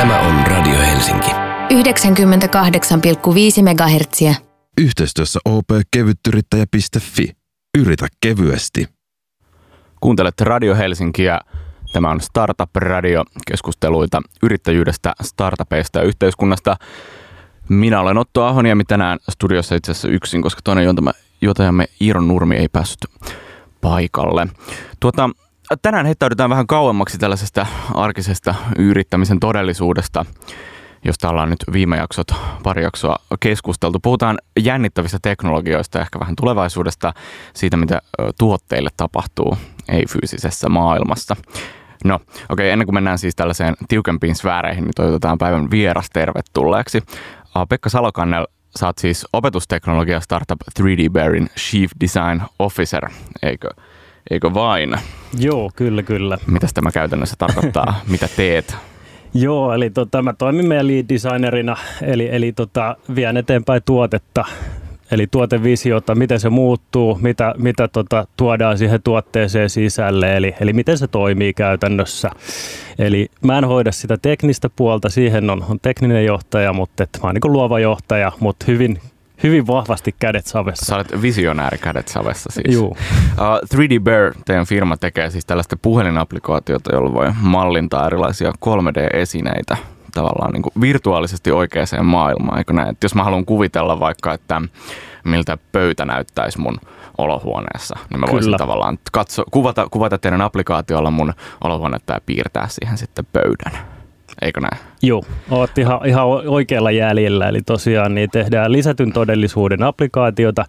Tämä on Radio Helsinki. 98,5 MHz. Yhteistyössä opkevyttyrittäjä.fi. Yritä kevyesti. Kuuntelette Radio Helsinkiä. Tämä on Startup Radio, keskusteluita yrittäjyydestä, startupeista ja yhteiskunnasta. Minä olen Otto Ahoniemi tänään studiossa itse asiassa yksin, koska toinen juontajamme Iiron Nurmi ei päässyt paikalle. Tuota, tänään heittäydytään vähän kauemmaksi tällaisesta arkisesta yrittämisen todellisuudesta, josta ollaan nyt viime jaksot, pari jaksoa keskusteltu. Puhutaan jännittävistä teknologioista, ehkä vähän tulevaisuudesta, siitä mitä tuotteille tapahtuu ei-fyysisessä maailmassa. No, okei, okay, ennen kuin mennään siis tällaiseen tiukempiin sfääreihin, niin toivotetaan päivän vieras tervetulleeksi. Pekka Salokannel, sä oot siis opetusteknologia startup 3D Bearin Chief Design Officer, eikö, eikö vain? Joo, kyllä, kyllä. Mitä tämä käytännössä tarkoittaa? Mitä teet? Joo, eli tota, mä toimin meidän lead designerina, eli, eli tota, vien eteenpäin tuotetta Eli tuotevisiota, miten se muuttuu, mitä, mitä tota, tuodaan siihen tuotteeseen sisälle, eli, eli miten se toimii käytännössä. Eli mä en hoida sitä teknistä puolta, siihen on, on tekninen johtaja, mutta et, mä oon niin luova johtaja, mutta hyvin hyvin vahvasti kädet savessa. Sä olet visionääri kädet savessa siis. Juu. Uh, 3D Bear, teidän firma tekee siis tällaista puhelinapplikaatiota, jolla voi mallintaa erilaisia 3D-esineitä tavallaan niin kuin virtuaalisesti oikeaan maailmaan, eikö näin? Että jos mä haluan kuvitella vaikka, että miltä pöytä näyttäisi mun olohuoneessa, niin mä Kyllä. voisin tavallaan katso, kuvata, kuvata teidän applikaatiolla mun olohuonetta ja piirtää siihen sitten pöydän. Eikö näin? Joo, oot ihan, ihan oikealla jäljellä. Eli tosiaan niin tehdään lisätyn todellisuuden applikaatiota,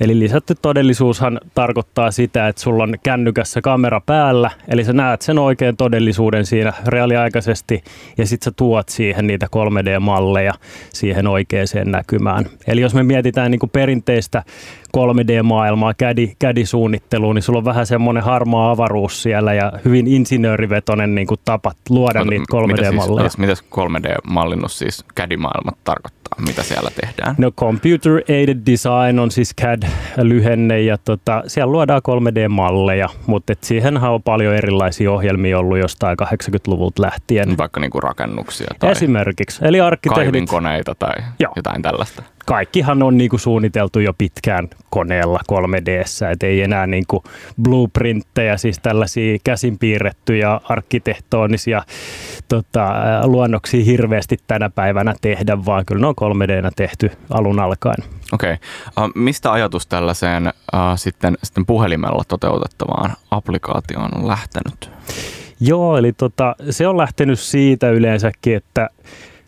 Eli lisätty todellisuushan tarkoittaa sitä, että sulla on kännykässä kamera päällä, eli sä näet sen oikean todellisuuden siinä reaaliaikaisesti, ja sitten sä tuot siihen niitä 3D-malleja siihen oikeaan näkymään. Eli jos me mietitään niin kuin perinteistä 3D-maailmaa, kädi, kädisuunnitteluun, niin sulla on vähän semmoinen harmaa avaruus siellä ja hyvin insinöörivetoinen niin kuin tapa luoda no, niitä 3D-malleja. Mitä siis, 3D-mallinnus siis CAD-maailmat tarkoittaa? Mitä siellä tehdään? No Computer Aided Design on siis CAD-lyhenne ja tota, siellä luodaan 3D-malleja, mutta siihen on paljon erilaisia ohjelmia ollut jostain 80-luvulta lähtien. Vaikka niinku rakennuksia tai Esimerkiksi. Eli arkkitehdit. koneita tai Joo. jotain tällaista kaikkihan on niin kuin suunniteltu jo pitkään koneella 3D, että ei enää niin kuin blueprintteja, siis tällaisia käsin piirrettyjä arkkitehtonisia tota, luonnoksia hirveästi tänä päivänä tehdä, vaan kyllä ne on 3 d tehty alun alkaen. Okei. Okay. Uh, mistä ajatus tällaiseen uh, sitten, sitten puhelimella toteutettavaan applikaatioon on lähtenyt? Joo, eli tota, se on lähtenyt siitä yleensäkin, että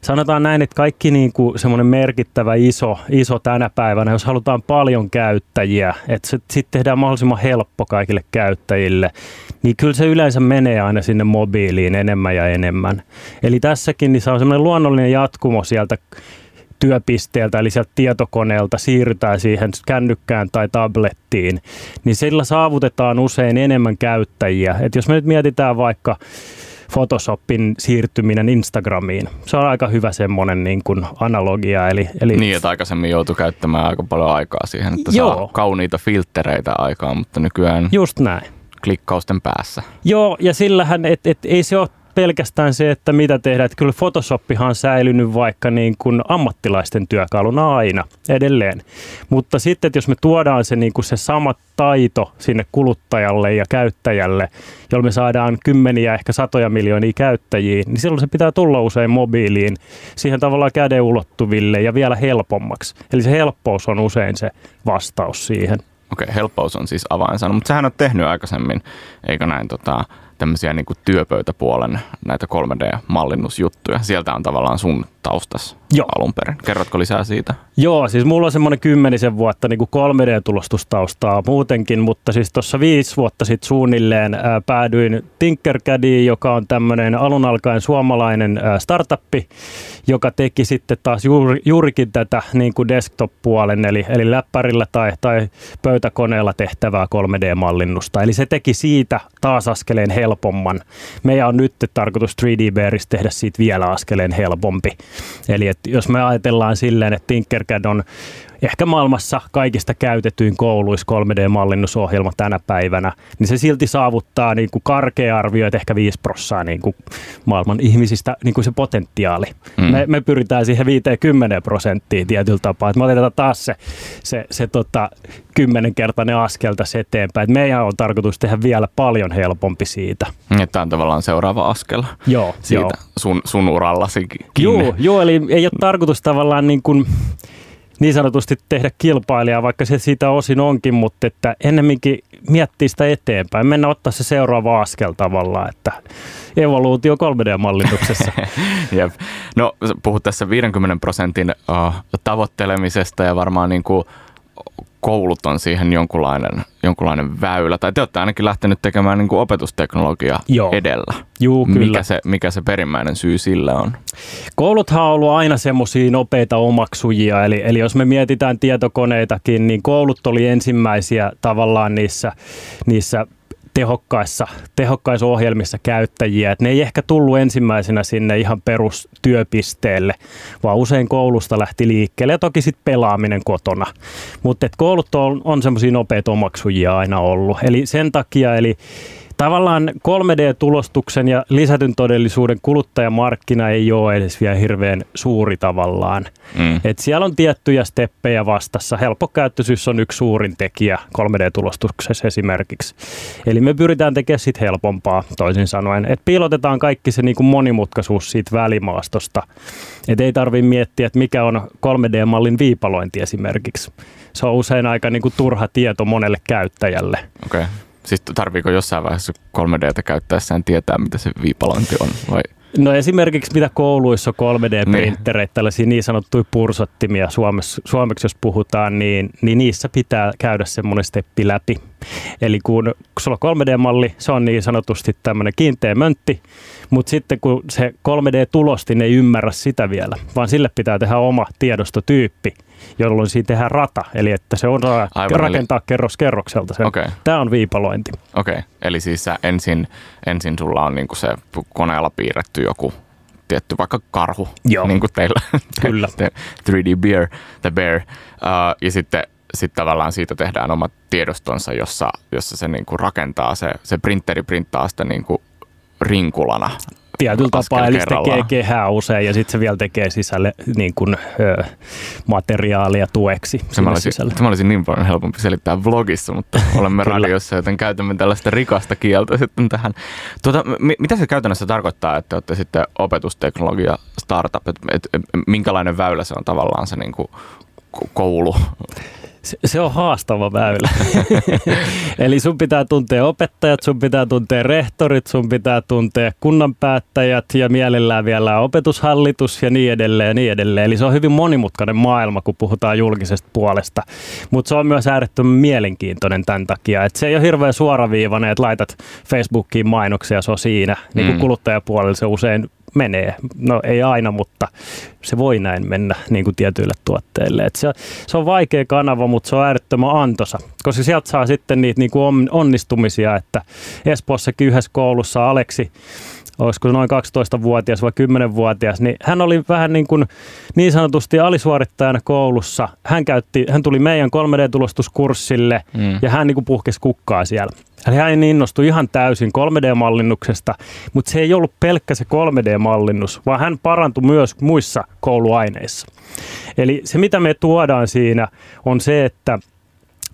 sanotaan näin, että kaikki niin kuin semmoinen merkittävä iso, iso tänä päivänä, jos halutaan paljon käyttäjiä, että sitten tehdään mahdollisimman helppo kaikille käyttäjille, niin kyllä se yleensä menee aina sinne mobiiliin enemmän ja enemmän. Eli tässäkin niin se on semmoinen luonnollinen jatkumo sieltä työpisteeltä, eli sieltä tietokoneelta siirrytään siihen kännykkään tai tablettiin, niin sillä saavutetaan usein enemmän käyttäjiä. Et jos me nyt mietitään vaikka Photoshopin siirtyminen Instagramiin. Se on aika hyvä semmoinen niin kuin analogia. Eli, eli... Niin, että aikaisemmin joutui käyttämään aika paljon aikaa siihen, että Joo. saa kauniita filtreitä aikaan, mutta nykyään Just näin. klikkausten päässä. Joo, ja sillähän, että et, ei se ole pelkästään se, että mitä tehdään. Että kyllä Photoshoppihan on säilynyt vaikka niin kuin ammattilaisten työkaluna aina edelleen. Mutta sitten, että jos me tuodaan se, niin kuin se sama taito sinne kuluttajalle ja käyttäjälle, jolloin me saadaan kymmeniä, ehkä satoja miljoonia käyttäjiä, niin silloin se pitää tulla usein mobiiliin siihen tavallaan käden ulottuville ja vielä helpommaksi. Eli se helppous on usein se vastaus siihen. Okei, okay, helppous on siis avainsana, mutta sähän on tehnyt aikaisemmin, eikö näin, tota, tämmöisiä niin kuin työpöytäpuolen näitä 3D-mallinnusjuttuja. Sieltä on tavallaan sun taustas Joo. alun perin. Kerrotko lisää siitä? Joo, siis mulla on semmoinen kymmenisen vuotta niin kuin 3D-tulostustaustaa muutenkin, mutta siis tuossa viisi vuotta sitten suunnilleen ää, päädyin Tinkercadiin, joka on tämmöinen alun alkaen suomalainen ää, startuppi, joka teki sitten taas juuri, juurikin tätä niin kuin desktop-puolen, eli, eli läppärillä tai, tai pöytäkoneella tehtävää 3D-mallinnusta. Eli se teki siitä taas askeleen helpomman. Meidän on nyt tarkoitus 3D Bearissa tehdä siitä vielä askeleen helpompi. Eli että jos me ajatellaan silleen, että Tinkercad on ehkä maailmassa kaikista käytetyin kouluissa 3D-mallinnusohjelma tänä päivänä, niin se silti saavuttaa niin kuin karkea arvio, että ehkä 5 prosenttia niin kuin maailman ihmisistä niin kuin se potentiaali. Mm. Me, me pyritään siihen 50 prosenttiin tietyllä tapaa, että me otetaan taas se, se, se tota, kymmenenkertainen askel tässä eteenpäin. Että meidän on tarkoitus tehdä vielä paljon helpompi siitä. Tämä on tavallaan seuraava askel joo, siitä joo. Sun, sun urallasi. Joo, joo, eli ei ole tarkoitus tavallaan niin kuin niin sanotusti tehdä kilpailijaa, vaikka se siitä osin onkin, mutta että ennemminkin miettiä sitä eteenpäin. Mennä ottaa se seuraava askel tavallaan, että evoluutio 3D-mallituksessa. Jep. No puhut tässä 50 prosentin uh, tavoittelemisesta ja varmaan niin kuin koulut on siihen jonkunlainen, jonkunlainen väylä, tai te olette ainakin lähtenyt tekemään niin kuin opetusteknologia Joo. edellä. Juu, kyllä. Mikä se, mikä se perimmäinen syy sillä on? Kouluthan on ollut aina semmoisia nopeita omaksujia, eli, eli jos me mietitään tietokoneitakin, niin koulut oli ensimmäisiä tavallaan niissä, niissä tehokkaissa, tehokkaissa ohjelmissa käyttäjiä. Et ne ei ehkä tullut ensimmäisenä sinne ihan perustyöpisteelle, vaan usein koulusta lähti liikkeelle ja toki sitten pelaaminen kotona. Mutta koulut on, on semmoisia nopeita omaksujia aina ollut. Eli sen takia, eli tavallaan 3D-tulostuksen ja lisätyn todellisuuden kuluttajamarkkina ei ole edes vielä hirveän suuri tavallaan. Mm. Et siellä on tiettyjä steppejä vastassa. Helppokäyttöisyys on yksi suurin tekijä 3D-tulostuksessa esimerkiksi. Eli me pyritään tekemään sit helpompaa toisin sanoen. Et piilotetaan kaikki se niinku monimutkaisuus siitä välimaastosta. Et ei tarvitse miettiä, että mikä on 3D-mallin viipalointi esimerkiksi. Se on usein aika niinku turha tieto monelle käyttäjälle. Okay. Siis tarviiko jossain vaiheessa 3Dtä käyttäessään tietää, mitä se viipalointi on? Vai? No esimerkiksi mitä kouluissa on 3D-printtereitä, niin. tällaisia niin sanottuja pursottimia suomeksi, suomeksi jos puhutaan, niin, niin niissä pitää käydä semmoinen steppi läpi. Eli kun, kun sulla on 3D-malli, se on niin sanotusti tämmöinen kiinteä möntti, mutta sitten kun se 3D-tulostin ei ymmärrä sitä vielä, vaan sille pitää tehdä oma tiedostotyyppi, jolloin siinä tehdään rata, eli että se on Aivan, rakentaa eli... kerros kerrokselta. Sen. Okay. Tämä on viipalointi. Okei, okay. eli siis sä ensin, ensin sulla on niinku se koneella piirretty joku tietty vaikka karhu, Joo. niin kuin teillä. Kyllä. 3D Bear, The Bear. Uh, ja sitten sitten tavallaan siitä tehdään oma tiedostonsa, jossa, jossa se niinku rakentaa, se, se printeri printtaa sitä niinku rinkulana tietyllä tapaa, eli se tekee kehää usein ja sitten se vielä tekee sisälle niin kuin, ö, materiaalia tueksi tämä olisi, tämä olisi niin paljon helpompi selittää vlogissa, mutta olemme radiossa, joten käytämme tällaista rikasta kieltä sitten tähän. Tuota, m- mitä se käytännössä tarkoittaa, että olette sitten opetusteknologia startup, että et, et, minkälainen väylä se on tavallaan se niin kuin koulu se, se on haastava väylä. Eli sun pitää tuntea opettajat, sun pitää tuntea rehtorit, sun pitää tuntea kunnanpäättäjät ja mielellään vielä opetushallitus ja niin edelleen ja niin edelleen. Eli se on hyvin monimutkainen maailma, kun puhutaan julkisesta puolesta. Mutta se on myös äärettömän mielenkiintoinen tämän takia. Et se ei ole hirveän suoraviivainen, että laitat Facebookiin mainoksia, se on siinä. Niin kuin mm. kuluttajapuolella se usein menee. No ei aina, mutta se voi näin mennä niin kuin tietyille tuotteille. Et se, se on vaikea kanava, mutta se on äärettömän antosa, koska sieltä saa sitten niitä niin kuin onnistumisia, että Espoossakin yhdessä koulussa Aleksi olisiko noin 12-vuotias vai 10-vuotias, niin hän oli vähän niin, kuin niin sanotusti alisuorittajana koulussa. Hän, käytti, hän tuli meidän 3D-tulostuskurssille mm. ja hän niin kuin puhkesi kukkaa siellä. Hän innostui ihan täysin 3D-mallinnuksesta, mutta se ei ollut pelkkä se 3D-mallinnus, vaan hän parantui myös muissa kouluaineissa. Eli se, mitä me tuodaan siinä, on se, että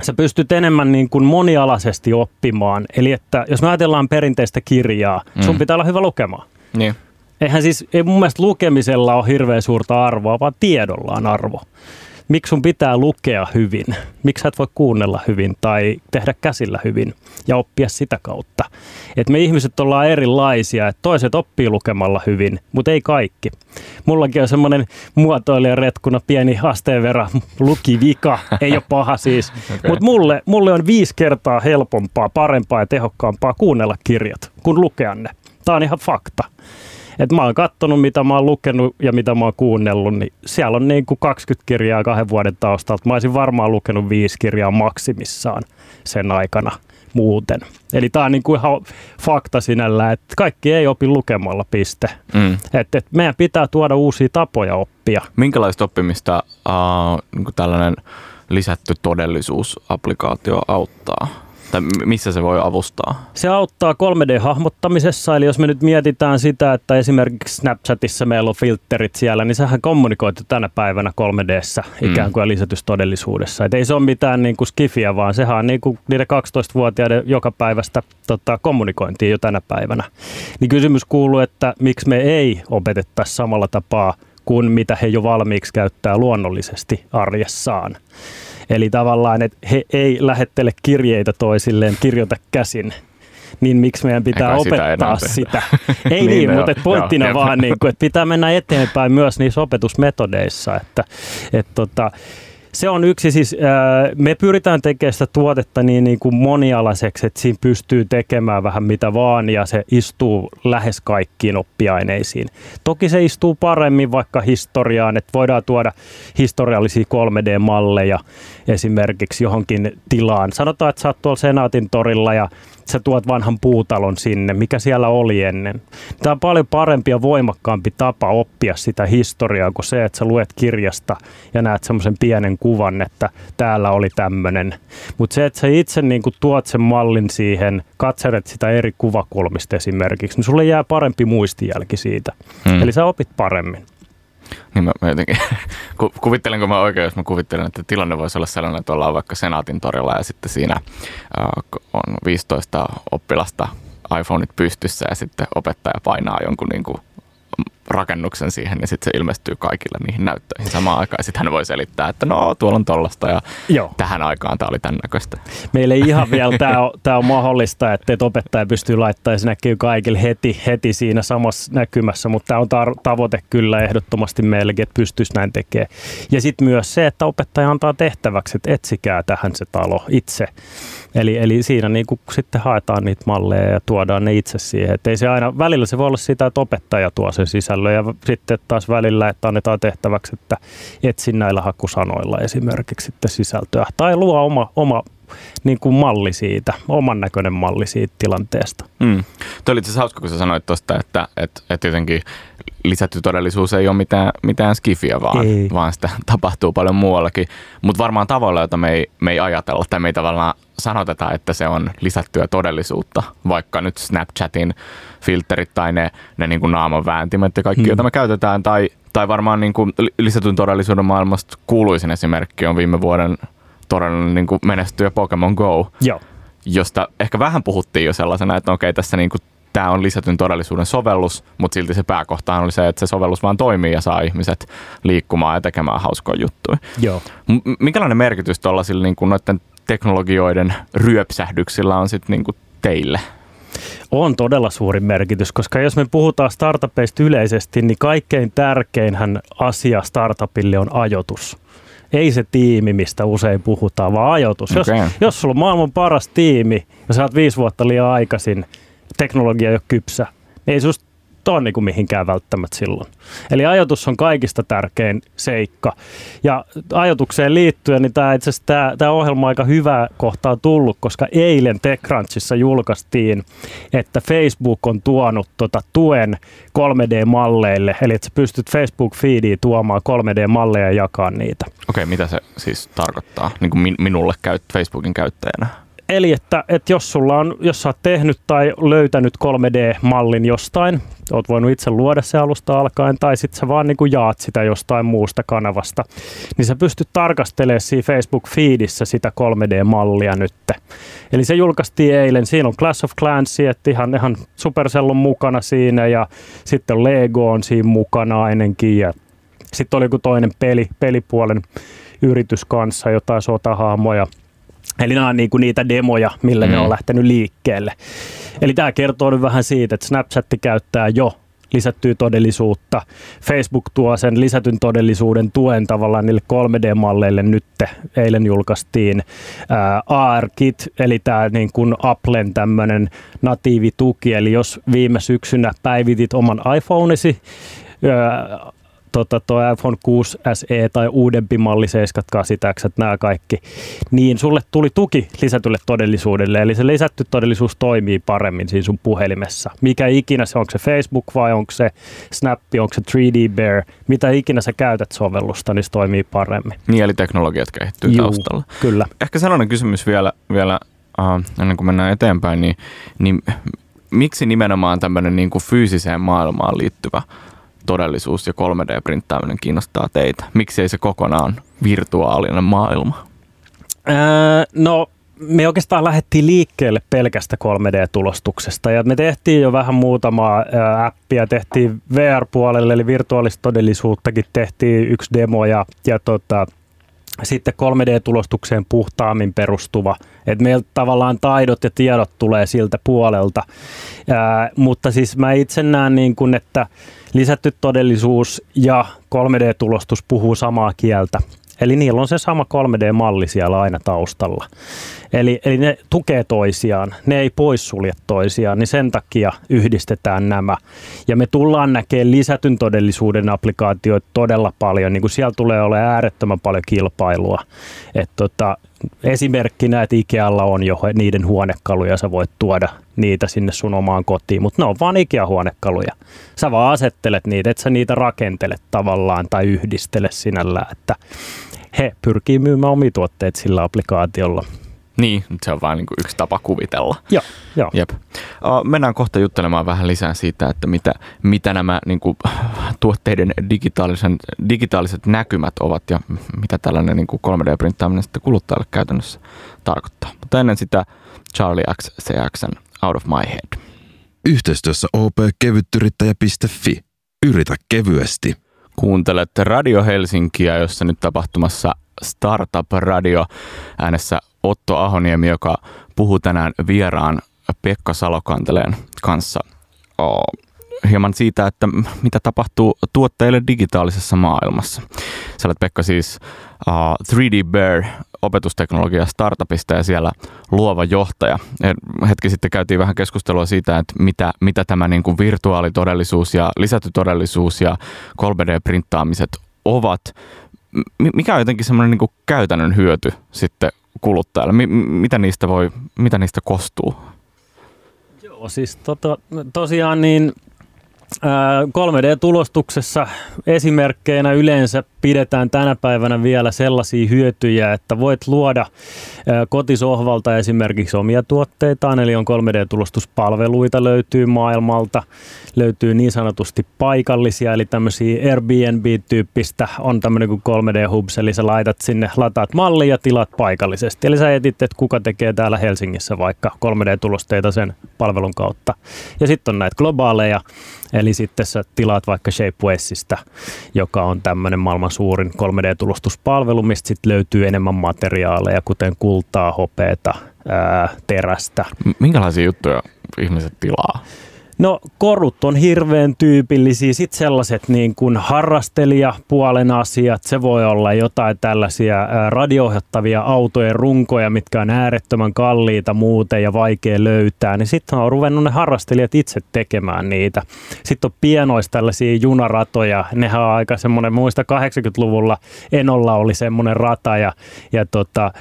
sä pystyt enemmän niin kuin monialaisesti oppimaan. Eli että jos me ajatellaan perinteistä kirjaa, mm. sun pitää olla hyvä lukemaan. Niin. Eihän siis, ei mun mielestä lukemisella ole hirveän suurta arvoa, vaan tiedolla on arvo miksi sun pitää lukea hyvin, miksi sä et voi kuunnella hyvin tai tehdä käsillä hyvin ja oppia sitä kautta. Et me ihmiset ollaan erilaisia, että toiset oppii lukemalla hyvin, mutta ei kaikki. Mullakin on semmoinen muotoilijaretkuna pieni asteen verran lukivika, ei ole paha siis, okay. mutta mulle, mulle on viisi kertaa helpompaa, parempaa ja tehokkaampaa kuunnella kirjat kuin lukea ne. Tämä on ihan fakta. Et mä oon kattonut, mitä mä oon lukenut ja mitä mä oon kuunnellut, niin siellä on niin kuin 20 kirjaa kahden vuoden taustalta. Mä olisin varmaan lukenut viisi kirjaa maksimissaan sen aikana muuten. Eli tämä on niin kuin ihan fakta sinällä, että kaikki ei opi lukemalla piste. Mm. Että et meidän pitää tuoda uusia tapoja oppia. Minkälaista oppimista uh, niin tällainen lisätty todellisuusapplikaatio auttaa? Tai missä se voi avustaa? Se auttaa 3D-hahmottamisessa, eli jos me nyt mietitään sitä, että esimerkiksi Snapchatissa meillä on filterit siellä, niin sehän kommunikoitu tänä päivänä 3Dssä ikään mm. kuin mm. lisätystodellisuudessa. Et ei se ole mitään niin kuin skifiä, vaan sehän on niin kuin niiden 12-vuotiaiden joka päivästä tota, kommunikointia jo tänä päivänä. Niin kysymys kuuluu, että miksi me ei opetettaisi samalla tapaa kuin mitä he jo valmiiksi käyttää luonnollisesti arjessaan. Eli tavallaan, että he ei lähettele kirjeitä toisilleen, kirjoita käsin niin miksi meidän pitää Eikä opettaa sitä. sitä. Ei niin, niin mutta pointtina joo, vaan, niin kuin, että pitää mennä eteenpäin myös niissä opetusmetodeissa. Että, että tota, se on yksi siis, me pyritään tekemään sitä tuotetta niin, niin kuin monialaiseksi, että siinä pystyy tekemään vähän mitä vaan ja se istuu lähes kaikkiin oppiaineisiin. Toki se istuu paremmin vaikka historiaan, että voidaan tuoda historiallisia 3D-malleja esimerkiksi johonkin tilaan. Sanotaan, että sä oot tuolla Senaatin torilla ja sä tuot vanhan puutalon sinne, mikä siellä oli ennen. Tämä on paljon parempi ja voimakkaampi tapa oppia sitä historiaa kuin se, että sä luet kirjasta ja näet semmoisen pienen kuvan, että täällä oli tämmöinen. Mutta se, että sä itse niin tuot sen mallin siihen, katselet sitä eri kuvakulmista esimerkiksi, niin sulle jää parempi muistijälki siitä. Hmm. Eli sä opit paremmin. Niin mä, mä jotenkin, ku, kuvittelenko mä oikein, jos mä kuvittelen, että tilanne voisi olla sellainen, että ollaan vaikka Senaatin torilla ja sitten siinä äh, on 15 oppilasta iPhoneit pystyssä ja sitten opettaja painaa jonkun niin kuin rakennuksen siihen, niin sitten se ilmestyy kaikille niihin näyttöihin samaan aikaan. Ja sitten hän voi selittää, että no, tuolla on tollasta ja Joo. tähän aikaan tämä oli tämän näköistä. Meillä ei ihan vielä tämä on, tämä on mahdollista, että et opettaja pystyy laittamaan ja se näkyy kaikille heti, heti siinä samassa näkymässä, mutta tämä on tar- tavoite kyllä ehdottomasti meillekin, että pystyisi näin tekemään. Ja sitten myös se, että opettaja antaa tehtäväksi, että etsikää tähän se talo itse. Eli, eli siinä niin kuin sitten haetaan niitä malleja ja tuodaan ne itse siihen. Et ei se aina, välillä se voi olla sitä, että opettaja tuo sen sisällön ja sitten taas välillä, että annetaan tehtäväksi, että etsin näillä hakusanoilla esimerkiksi sitten sisältöä. Tai luo oma, oma niin kuin malli siitä, oman näköinen malli siitä tilanteesta. Mm. Tuo oli itse hauska, kun sä sanoit tuosta, että, että, että jotenkin lisätty todellisuus ei ole mitään, mitään skifiä, vaan, ei. vaan sitä tapahtuu paljon muuallakin. Mutta varmaan tavalla, jota me ei, me ei ajatella tai me ei tavallaan sanoteta, että se on lisättyä todellisuutta, vaikka nyt Snapchatin filterit tai ne, ne niin kuin naaman vääntimet ja kaikki, hmm. joita me käytetään, tai, tai varmaan niin kuin lisätyn todellisuuden maailmasta kuuluisin esimerkki on viime vuoden todellinen niin kuin menestyjä Pokemon Go, Joo. josta ehkä vähän puhuttiin jo sellaisena, että okei, tässä niin kuin tämä on lisätyn todellisuuden sovellus, mutta silti se pääkohtaan oli se, että se sovellus vaan toimii ja saa ihmiset liikkumaan ja tekemään hauskoja juttuja. Joo. M- minkälainen merkitys tuollaisilla niin noiden teknologioiden ryöpsähdyksillä on sitten niin teille? On todella suuri merkitys, koska jos me puhutaan startupeista yleisesti, niin kaikkein tärkeinhän asia startupille on ajoitus ei se tiimi, mistä usein puhutaan, vaan ajoitus. Okay. Jos, jos sulla on maailman paras tiimi ja sä oot viisi vuotta liian aikaisin, teknologia ei ole kypsä, niin ei susta ole niin kuin mihinkään välttämättä silloin. Eli ajatus on kaikista tärkein seikka. Ja ajatukseen liittyen, niin tämä, itse tämä, tämä ohjelma on aika hyvä kohtaa tullut, koska eilen TechCrunchissa julkaistiin, että Facebook on tuonut tota tuen 3D-malleille, eli että sä pystyt Facebook-feediin tuomaan 3D-malleja ja jakaa niitä. Okei, okay, mitä se siis tarkoittaa niin kuin minulle käyt, Facebookin käyttäjänä? Eli että, että jos sulla on, jos sä oot tehnyt tai löytänyt 3D-mallin jostain, oot voinut itse luoda se alusta alkaen, tai sitten sä vaan niin kuin jaat sitä jostain muusta kanavasta, niin sä pystyt tarkastelemaan siinä Facebook-feedissä sitä 3D-mallia nyt. Eli se julkaistiin eilen, siinä on Clash of Clans, että ihan, ihan Supercell on mukana siinä, ja sitten Lego on siinä mukana ainakin, ja sitten oli joku toinen peli, pelipuolen yritys kanssa, jotain sotahahmoja, Eli nämä on niin kuin niitä demoja, millä mm. ne on lähtenyt liikkeelle. Eli tämä kertoo nyt vähän siitä, että Snapchat käyttää jo lisättyä todellisuutta. Facebook tuo sen lisätyn todellisuuden tuen tavallaan niille 3D-malleille nyt. Eilen julkaistiin ää, AR-kit, eli tämä niin kuin Applen tämmöinen natiivituki. Eli jos viime syksynä päivitit oman iPhoneisi, tota, tuo iPhone 6 SE tai uudempi malli 7 nämä kaikki, niin sulle tuli tuki lisätylle todellisuudelle, eli se lisätty todellisuus toimii paremmin siinä sun puhelimessa. Mikä ikinä se, onko se Facebook vai onko se Snap, onko se 3D Bear, mitä ikinä sä käytät sovellusta, niin se toimii paremmin. Niin, eli teknologiat kehittyy Juu, taustalla. Kyllä. Ehkä sellainen kysymys vielä, vielä uh, ennen kuin mennään eteenpäin, niin, niin miksi nimenomaan tämmöinen niin kuin fyysiseen maailmaan liittyvä todellisuus ja 3D-printtaaminen kiinnostaa teitä? Miksi ei se kokonaan virtuaalinen maailma? Öö, no me oikeastaan lähdettiin liikkeelle pelkästä 3D-tulostuksesta ja me tehtiin jo vähän muutamaa appia, tehtiin VR-puolelle eli virtuaalista todellisuuttakin, tehtiin yksi demo ja, ja tota, sitten 3D-tulostukseen puhtaammin perustuva. että meiltä tavallaan taidot ja tiedot tulee siltä puolelta. Ää, mutta siis mä itse näen niin kuin, että lisätty todellisuus ja 3D-tulostus puhuu samaa kieltä. Eli niillä on se sama 3D-malli siellä aina taustalla. Eli, eli ne tukee toisiaan, ne ei poissulje toisiaan, niin sen takia yhdistetään nämä. Ja me tullaan näkemään lisätyn todellisuuden applikaatioita todella paljon, niin kuin siellä tulee olemaan äärettömän paljon kilpailua. Et tota, esimerkkinä, että Ikealla on jo niiden huonekaluja, sä voit tuoda niitä sinne sun omaan kotiin, mutta ne on vaan Ikea-huonekaluja. Sä vaan asettelet niitä, et sä niitä rakentele tavallaan tai yhdistele sinällään, että he pyrkii myymään omia tuotteet sillä applikaatiolla. Niin, se on vain niin yksi tapa kuvitella. Joo, joo. Jep. Mennään kohta juttelemaan vähän lisää siitä, että mitä, mitä nämä niin kuin, tuotteiden digitaalisen, digitaaliset näkymät ovat ja mitä tällainen niin 3D-printtaaminen sitten kuluttajalle käytännössä tarkoittaa. Mutta ennen sitä Charlie X CXn Out of My Head. Yhteistyössä opkevyttyrittäjä.fi. Yritä kevyesti. Kuuntelette Radio Helsinkiä, jossa nyt tapahtumassa Startup Radio äänessä Otto Ahoniemi, joka puhuu tänään vieraan Pekka Salokanteleen kanssa hieman siitä, että mitä tapahtuu tuotteille digitaalisessa maailmassa. Sä olet Pekka siis uh, 3D Bear opetusteknologia startupista ja siellä luova johtaja. Ja hetki sitten käytiin vähän keskustelua siitä, että mitä, mitä tämä niin kuin virtuaalitodellisuus ja lisätty todellisuus ja 3D-printtaamiset ovat. Mikä on jotenkin semmoinen niin käytännön hyöty sitten kuluttajalle? M- mitä niistä voi, mitä niistä kostuu? Joo, siis tota, tosiaan niin 3D-tulostuksessa esimerkkeinä yleensä pidetään tänä päivänä vielä sellaisia hyötyjä, että voit luoda kotisohvalta esimerkiksi omia tuotteitaan, eli on 3D-tulostuspalveluita löytyy maailmalta, löytyy niin sanotusti paikallisia, eli tämmöisiä Airbnb-tyyppistä on tämmöinen kuin 3D-hubs, eli sä laitat sinne, lataat malli ja tilat paikallisesti. Eli sä etit, että kuka tekee täällä Helsingissä vaikka 3D-tulosteita sen palvelun kautta. Ja sitten on näitä globaaleja, Eli sitten sä tilaat vaikka Shapewaysta, joka on tämmöinen maailman suurin 3D-tulostuspalvelu, mistä sitten löytyy enemmän materiaaleja, kuten kultaa, hopeeta, ää, terästä. Minkälaisia juttuja ihmiset tilaa? No korut on hirveän tyypillisiä. Sitten sellaiset niin kuin harrastelijapuolen asiat. Se voi olla jotain tällaisia radioohjattavia autojen runkoja, mitkä on äärettömän kalliita muuten ja vaikea löytää. Niin sitten on ruvennut ne harrastelijat itse tekemään niitä. Sitten on pienoista tällaisia junaratoja. Nehän on aika semmoinen, muista 80-luvulla Enolla oli semmoinen rata ja, ja tota,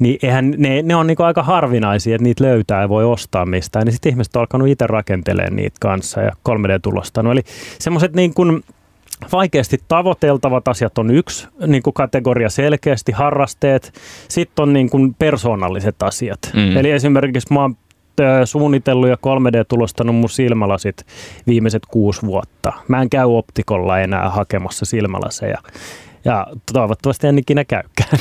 niin eihän, ne, ne on niin aika harvinaisia, että niitä löytää ja voi ostaa mistään. Niin sitten ihmiset on alkanut itse rakentelemaan niitä kanssa ja 3D-tulostanut. Eli semmoiset niin kuin vaikeasti tavoiteltavat asiat on yksi niin kuin kategoria selkeästi, harrasteet. Sitten on niin kuin persoonalliset asiat. Mm. Eli esimerkiksi mä oon suunnitellut ja 3D-tulostanut mun silmälasit viimeiset kuusi vuotta. Mä en käy optikolla enää hakemassa silmälaseja. Ja toivottavasti en ikinä käykään.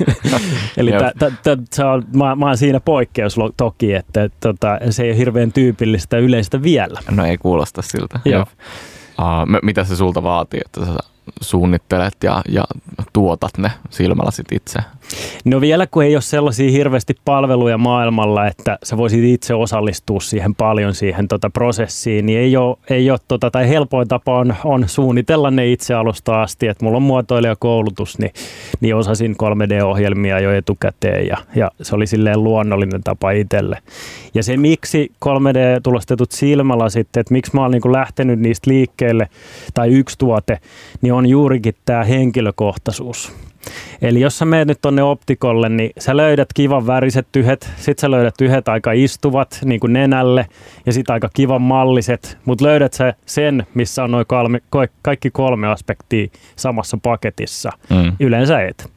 Eli t- t- t- on, mä, mä oon siinä poikkeus toki, että et, tota, se ei ole hirveän tyypillistä yleistä vielä. No ei kuulosta siltä. Joo. Uh, mitä se sulta vaatii, että sä suunnittelet ja, ja tuotat ne silmälasit itse? No vielä kun ei ole sellaisia hirveästi palveluja maailmalla, että sä voisit itse osallistua siihen paljon siihen tota prosessiin, niin ei ole, ei ole tota, tai helpoin tapa on, on suunnitella ne itse alusta asti, että mulla on muotoilijakoulutus, niin, niin osasin 3D-ohjelmia jo etukäteen ja, ja se oli silleen luonnollinen tapa itselle. Ja se miksi 3D-tulostetut silmälasit, että miksi mä oon niin lähtenyt niistä liikkeelle, tai yksi tuote, niin on juurikin tämä henkilökohtaisuus Eli jos sä menet nyt tonne optikolle, niin sä löydät kivan väriset tyhet, sit sä löydät tyhet aika istuvat niin kuin nenälle ja sit aika kivan malliset, mutta löydät sä sen, missä on noin kaikki kolme aspektia samassa paketissa. Mm. Yleensä et.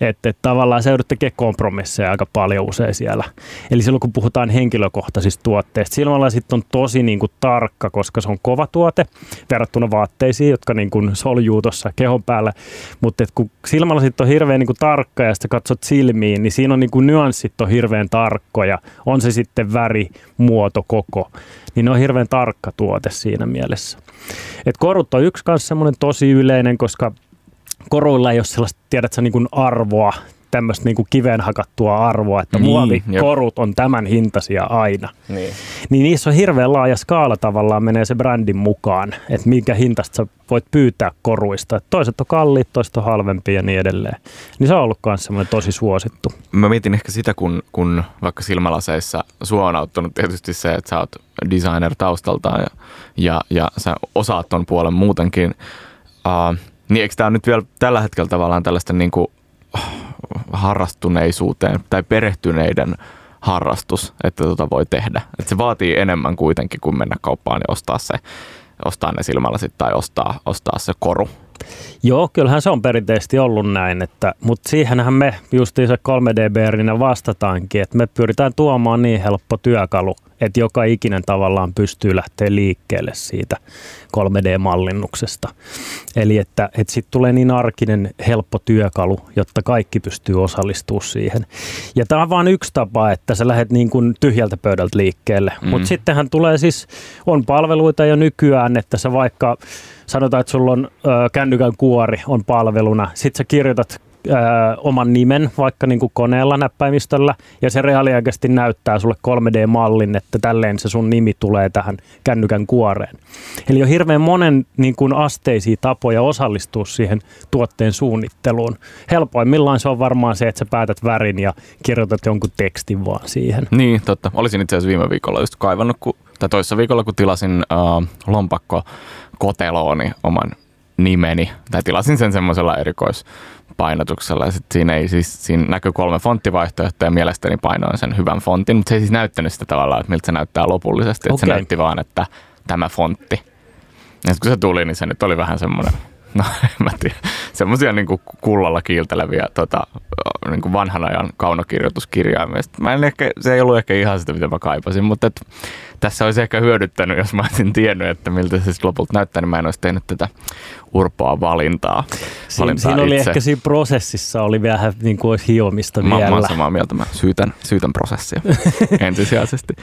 Että et tavallaan se joudut tekemään kompromisseja aika paljon usein siellä. Eli silloin kun puhutaan henkilökohtaisista tuotteista, silmälasit on tosi niin kuin tarkka, koska se on kova tuote verrattuna vaatteisiin, jotka niin kuin soljuu tuossa kehon päällä. Mutta kun silmälasit on hirveän niin kuin tarkka ja sitten katsot silmiin, niin siinä on niin kuin nyanssit on hirveän tarkkoja. On se sitten väri, muoto, koko. Niin ne on hirveän tarkka tuote siinä mielessä. Et korut on yksi kanssa semmoinen tosi yleinen, koska koruilla ei ole sellaista, tiedätkö, niin kuin arvoa, tämmöistä niin kiveen hakattua arvoa, että niin, muovikorut on tämän hintaisia aina. Niin. niin niissä on hirveän laaja skaala tavallaan menee se brändin mukaan, että minkä hintasta sä voit pyytää koruista. Et toiset on kalliit, toiset on halvempia ja niin edelleen. Niin se on ollut myös semmoinen tosi suosittu. Mä mietin ehkä sitä, kun, kun vaikka silmälaseissa sua on auttanut tietysti se, että sä oot designer taustaltaan ja, ja, ja sä osaat ton puolen muutenkin. Uh, niin eikö tämä nyt vielä tällä hetkellä tavallaan tällaista niin kuin harrastuneisuuteen tai perehtyneiden harrastus, että tota voi tehdä. Että se vaatii enemmän kuitenkin kuin mennä kauppaan ja ostaa, se, ostaa ne silmälasit tai ostaa, ostaa se koru. Joo, kyllähän se on perinteisesti ollut näin, että, mutta siihenhän me justiin se 3D-beerinä vastataankin, että me pyritään tuomaan niin helppo työkalu, että joka ikinen tavallaan pystyy lähteä liikkeelle siitä 3D-mallinnuksesta. Eli että, että sitten tulee niin arkinen, helppo työkalu, jotta kaikki pystyy osallistumaan siihen. Ja tämä on vain yksi tapa, että sä lähdet niin kuin tyhjältä pöydältä liikkeelle. Mm. Mutta sittenhän tulee siis, on palveluita jo nykyään, että sä vaikka sanotaan, että sulla on ö, kännykän kuori on palveluna, sitten sä kirjoitat ö, oman nimen vaikka niin kuin koneella näppäimistöllä ja se reaaliaikaisesti näyttää sulle 3D-mallin, että tälleen se sun nimi tulee tähän kännykän kuoreen. Eli on hirveän monen niin kuin asteisia tapoja osallistua siihen tuotteen suunnitteluun. Helpoimmillaan se on varmaan se, että sä päätät värin ja kirjoitat jonkun tekstin vaan siihen. Niin, totta. Olisin itse asiassa viime viikolla just kaivannut, kun, tai toissa viikolla, kun tilasin uh, lompakko kotelooni oman nimeni, tai tilasin sen semmoisella erikoispainotuksella, ja sit siinä, ei, siis, siinä näkyy kolme fonttivaihtoehtoa, ja mielestäni painoin sen hyvän fontin, mutta se ei siis näyttänyt sitä tavallaan, että miltä se näyttää lopullisesti, että okay. se näytti vaan, että tämä fontti. Ja kun se tuli, niin se nyt oli vähän semmoinen, no en mä tiedä, semmoisia niin kullalla kiilteleviä tota, niin kuin vanhan ajan kaunokirjoituskirjaimia. Mä en ehkä, se ei ollut ehkä ihan sitä, mitä mä kaipasin, mutta et, tässä olisi ehkä hyödyttänyt, jos mä olisin tiennyt, että miltä se lopulta näyttää, niin mä en olisi tehnyt tätä urpoa valintaa. valintaa siinä oli itse. ehkä siinä prosessissa oli vähän niin kuin hiomista mä, vielä. Mä olen samaa mieltä, mä syytän, syytän prosessia ensisijaisesti.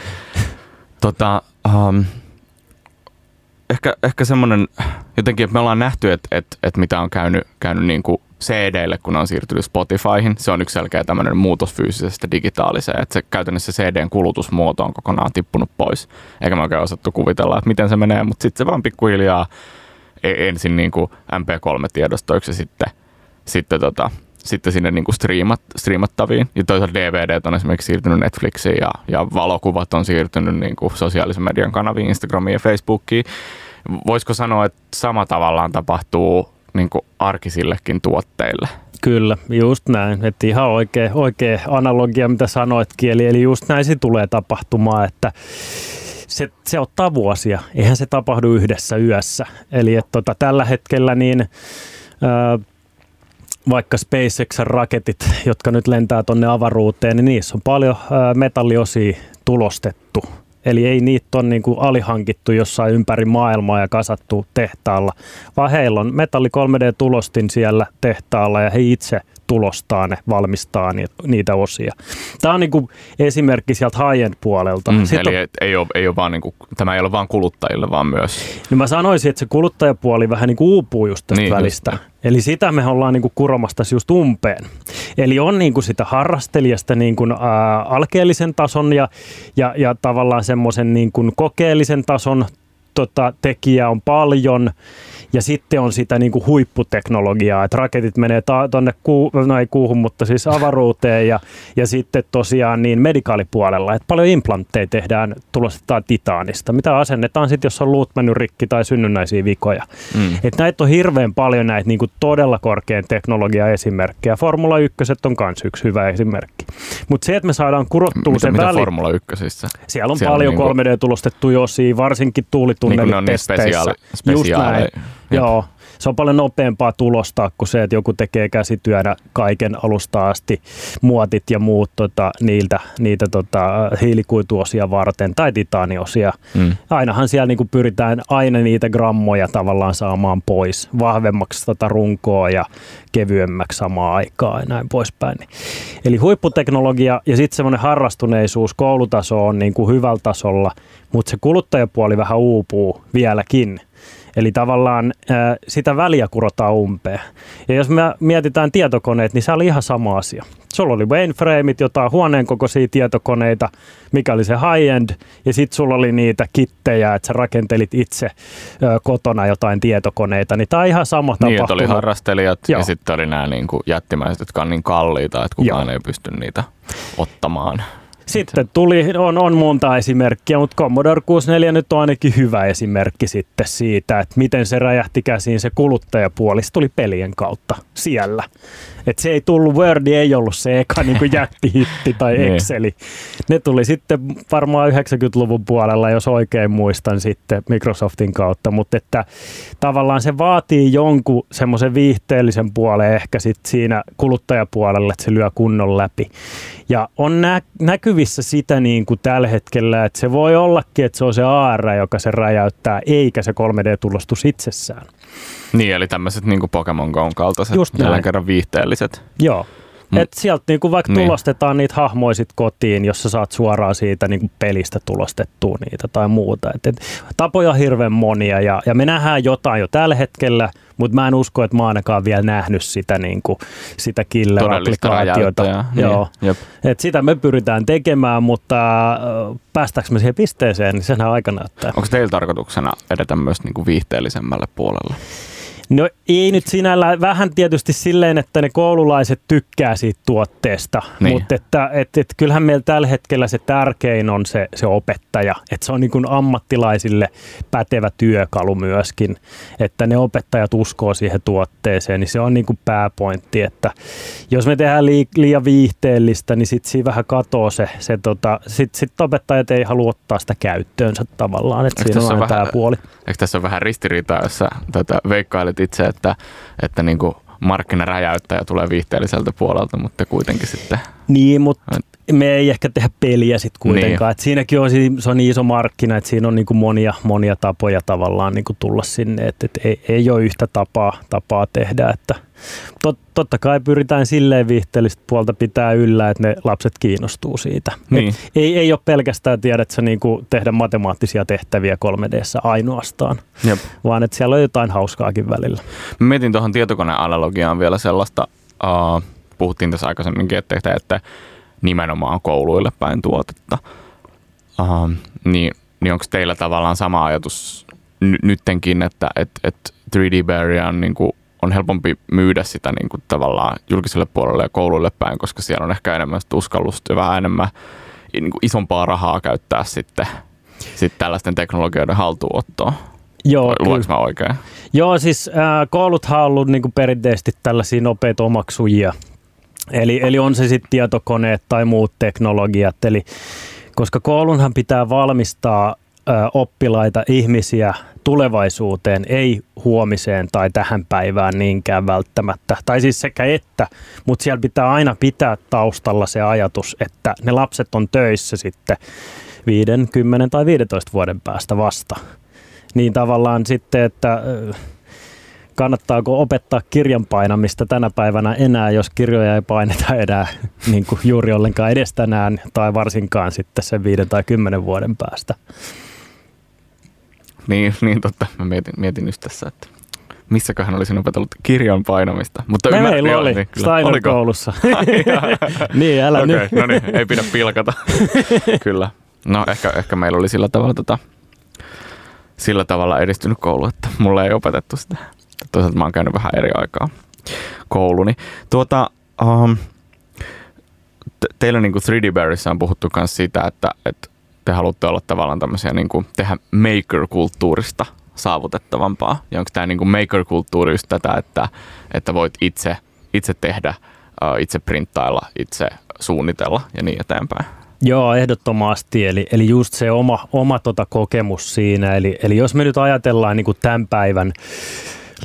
Tota, um, ehkä, ehkä semmoinen jotenkin, että me ollaan nähty, että, että, että mitä on käynyt, käynyt niin kuin CD-lle, kun on siirtynyt Spotifyhin. Se on yksi selkeä tämmöinen muutos fyysisestä digitaaliseen, että se käytännössä CDn kulutusmuoto on kokonaan tippunut pois. Eikä me oikein osattu kuvitella, että miten se menee, mutta sitten se vaan pikkuhiljaa e- ensin niin kuin MP3-tiedostoiksi ja sitten, sitten, tota, sitten sinne niin kuin striimat, striimattaviin. Ja toisaalta DVD on esimerkiksi siirtynyt Netflixiin ja, ja valokuvat on siirtynyt niin kuin sosiaalisen median kanaviin, Instagramiin ja Facebookiin. Voisiko sanoa, että sama tavallaan tapahtuu niin kuin arkisillekin tuotteille. Kyllä, just näin. Että ihan oikea, oikea analogia, mitä sanoitkin. Eli, eli just näin se tulee tapahtumaan, että se, se ottaa vuosia. Eihän se tapahdu yhdessä yössä. Eli että tota, tällä hetkellä niin... Ää, vaikka SpaceX-raketit, jotka nyt lentää tuonne avaruuteen, niin niissä on paljon metalliosia tulostettu. Eli ei niitä ole niin kuin alihankittu jossain ympäri maailmaa ja kasattu tehtaalla, vaan heillä on metalli 3D-tulostin siellä tehtaalla ja he itse tulostaa ne, valmistaa niitä osia. Tämä on niin kuin esimerkki sieltä high-end puolelta. Mm, eli on, ei ole, ei ole vaan niin kuin, tämä ei ole vain kuluttajille, vaan myös... No mä sanoisin, että se kuluttajapuoli vähän niin kuin uupuu just tästä niin, välistä. Just. Eli sitä me ollaan niin kuin kuromassa just umpeen. Eli on niin kuin sitä harrastelijasta niin kuin, ää, alkeellisen tason ja, ja, ja tavallaan semmoisen niin kuin kokeellisen tason tota, tekijä on paljon ja sitten on sitä niin kuin huipputeknologiaa, että raketit menee ta- tuonne, kuu, no ei kuuhun, mutta siis avaruuteen ja, ja sitten tosiaan niin medikaalipuolella, että paljon implantteja tehdään, tulostetaan titaanista, mitä asennetaan sitten, jos on luut mennyt rikki tai synnynnäisiä vikoja. Mm. Että näitä on hirveän paljon näitä niin kuin todella korkean teknologia esimerkkejä. Formula 1 on myös yksi hyvä esimerkki. Mutta se, että me saadaan kurottua se väli... Formula 1? Siellä on Siellä paljon on niin 3D-tulostettuja osia, varsinkin tuulitunnelit niin, niin testeissä. Niin spesiaali, Just näin. Joo, se on paljon nopeampaa tulostaa kuin se, että joku tekee käsityönä kaiken alusta asti muotit ja muut tota, niiltä, niitä tota, hiilikuituosia varten tai titaaniosia. Mm. Ainahan siellä niinku pyritään aina niitä grammoja tavallaan saamaan pois, vahvemmaksi tota runkoa ja kevyemmäksi samaan aikaan ja näin poispäin. Eli huipputeknologia ja sitten semmoinen harrastuneisuus, koulutaso on niinku hyvällä tasolla, mutta se kuluttajapuoli vähän uupuu vieläkin – Eli tavallaan ää, sitä väliä kurotaan umpeen. Ja jos me mietitään tietokoneet, niin se oli ihan sama asia. Sulla oli mainframeit, jotain huoneen kokoisia tietokoneita, mikä oli se high-end, ja sitten sulla oli niitä kittejä, että sä rakentelit itse ää, kotona jotain tietokoneita, niin tämä on ihan sama niin, tapahtuma. oli harrastelijat, Joo. ja sitten oli nämä niin kuin jättimäiset, jotka on niin kalliita, että kukaan Joo. ei pysty niitä ottamaan. Sitten tuli, on, on monta esimerkkiä, mutta Commodore 64 nyt on ainakin hyvä esimerkki sitten siitä, että miten se räjähti käsiin se kuluttajapuoli. Se tuli pelien kautta siellä. Et se ei tullut, Word ei ollut se eka niin kuin jättihitti tai niin. Exceli. Ne tuli sitten varmaan 90-luvun puolella, jos oikein muistan sitten Microsoftin kautta, mutta että tavallaan se vaatii jonkun semmoisen viihteellisen puolen ehkä sitten siinä kuluttajapuolella, että se lyö kunnon läpi. Ja on nä- näkyvissä sitä niin kuin tällä hetkellä, että se voi ollakin, että se on se AR, joka se räjäyttää, eikä se 3D-tulostus itsessään. Niin, eli tämmöiset niin Pokemon Go kaltaiset, Just jälleen kerran viihteelliset. Joo. Mm. Et sieltä niinku vaikka niin. tulostetaan niitä hahmoja sit kotiin, jos sä saat suoraan siitä niinku pelistä tulostettua niitä tai muuta. Et, et, tapoja hirveän monia ja, ja me nähdään jotain jo tällä hetkellä, mutta mä en usko, että mä ainakaan vielä nähnyt sitä, niinku, sitä killer-applikaatiota. Joo. Niin, et sitä me pyritään tekemään, mutta äh, päästäänkö me siihen pisteeseen, niin senhän aika näyttää. Onko teillä tarkoituksena edetä myös niinku viihteellisemmälle puolelle? No ei nyt sinällä, vähän tietysti silleen, että ne koululaiset tykkää siitä tuotteesta, niin. mutta että et, et, kyllähän meillä tällä hetkellä se tärkein on se, se opettaja, että se on niin kuin ammattilaisille pätevä työkalu myöskin, että ne opettajat uskoo siihen tuotteeseen, niin se on niin kuin pääpointti, että jos me tehdään liian viihteellistä, niin sitten siinä vähän katoo se, se tota, sitten sit opettajat ei halua ottaa sitä käyttöönsä tavallaan, että siinä on, on vähän, tämä puoli. Eikö tässä ole vähän ristiriitaa, jossa tätä veikkailet itse, että, että niin kuin markkinaräjäyttäjä tulee viihteelliseltä puolelta, mutta kuitenkin sitten... Niin, mutta me ei ehkä tehdä peliä sitten kuitenkaan. Niin. Et siinäkin on, se on niin iso markkina, että siinä on niin kuin monia, monia tapoja tavallaan niin kuin tulla sinne. Et, et ei, ei ole yhtä tapaa, tapaa tehdä. Että tot, totta kai pyritään silleen viihteellistä puolta pitää yllä, että ne lapset kiinnostuu siitä. Niin. ei, ei ole pelkästään tiedätkö, niin kuin tehdä matemaattisia tehtäviä 3D ainoastaan, Jep. vaan että siellä on jotain hauskaakin välillä. Mä mietin tuohon tietokoneanalogiaan vielä sellaista, uh, puhuttiin tässä aikaisemminkin, että, että nimenomaan kouluille päin tuotetta. Uh, niin, niin onko teillä tavallaan sama ajatus n- nyttenkin, että et, et 3D Barrier on, niin kuin, on helpompi myydä sitä niin kuin tavallaan julkiselle puolelle ja kouluille päin, koska siellä on ehkä enemmän uskallusta ja vähän enemmän niin kuin isompaa rahaa käyttää sitten, sitten tällaisten teknologioiden haltuunottoa. Joo, Luenko mä oikein? Joo, siis äh, kouluthan on ollut niin kuin perinteisesti tällaisia nopeita omaksujia Eli, eli on se sitten tietokoneet tai muut teknologiat. Eli, koska koulunhan pitää valmistaa ö, oppilaita, ihmisiä tulevaisuuteen, ei huomiseen tai tähän päivään niinkään välttämättä. Tai siis sekä että, mutta siellä pitää aina pitää taustalla se ajatus, että ne lapset on töissä sitten 5, 10 tai 15 vuoden päästä vasta. Niin tavallaan sitten, että kannattaako opettaa kirjan painamista tänä päivänä enää, jos kirjoja ei paineta enää niin kuin juuri ollenkaan edes tänään tai varsinkaan sitten sen viiden tai kymmenen vuoden päästä. Niin, niin totta. Mä mietin, mietin just tässä, että missäköhän olisin opetellut kirjan painamista. Mutta Me ymmär- meillä joo, oli niin, kyllä. Steiner koulussa. niin, älä Okei, nyt. no niin, ei pidä pilkata. kyllä. No ehkä, ehkä meillä oli sillä tavalla, tota, sillä tavalla edistynyt koulu, että mulle ei opetettu sitä. Toisaalta mä oon käynyt vähän eri aikaa kouluni. Tuota, um, te, teillä niin kuin 3D Bearissä on puhuttu myös siitä, että, että te haluatte olla tavallaan tämmöisiä niin kuin tehdä maker-kulttuurista saavutettavampaa. Ja onko tämä niin kuin maker-kulttuuri just tätä, että, että voit itse, itse tehdä, ää, itse printtailla, itse suunnitella ja niin eteenpäin? Joo, ehdottomasti. Eli, eli just se oma, oma tota kokemus siinä. Eli, eli jos me nyt ajatellaan niin kuin tämän päivän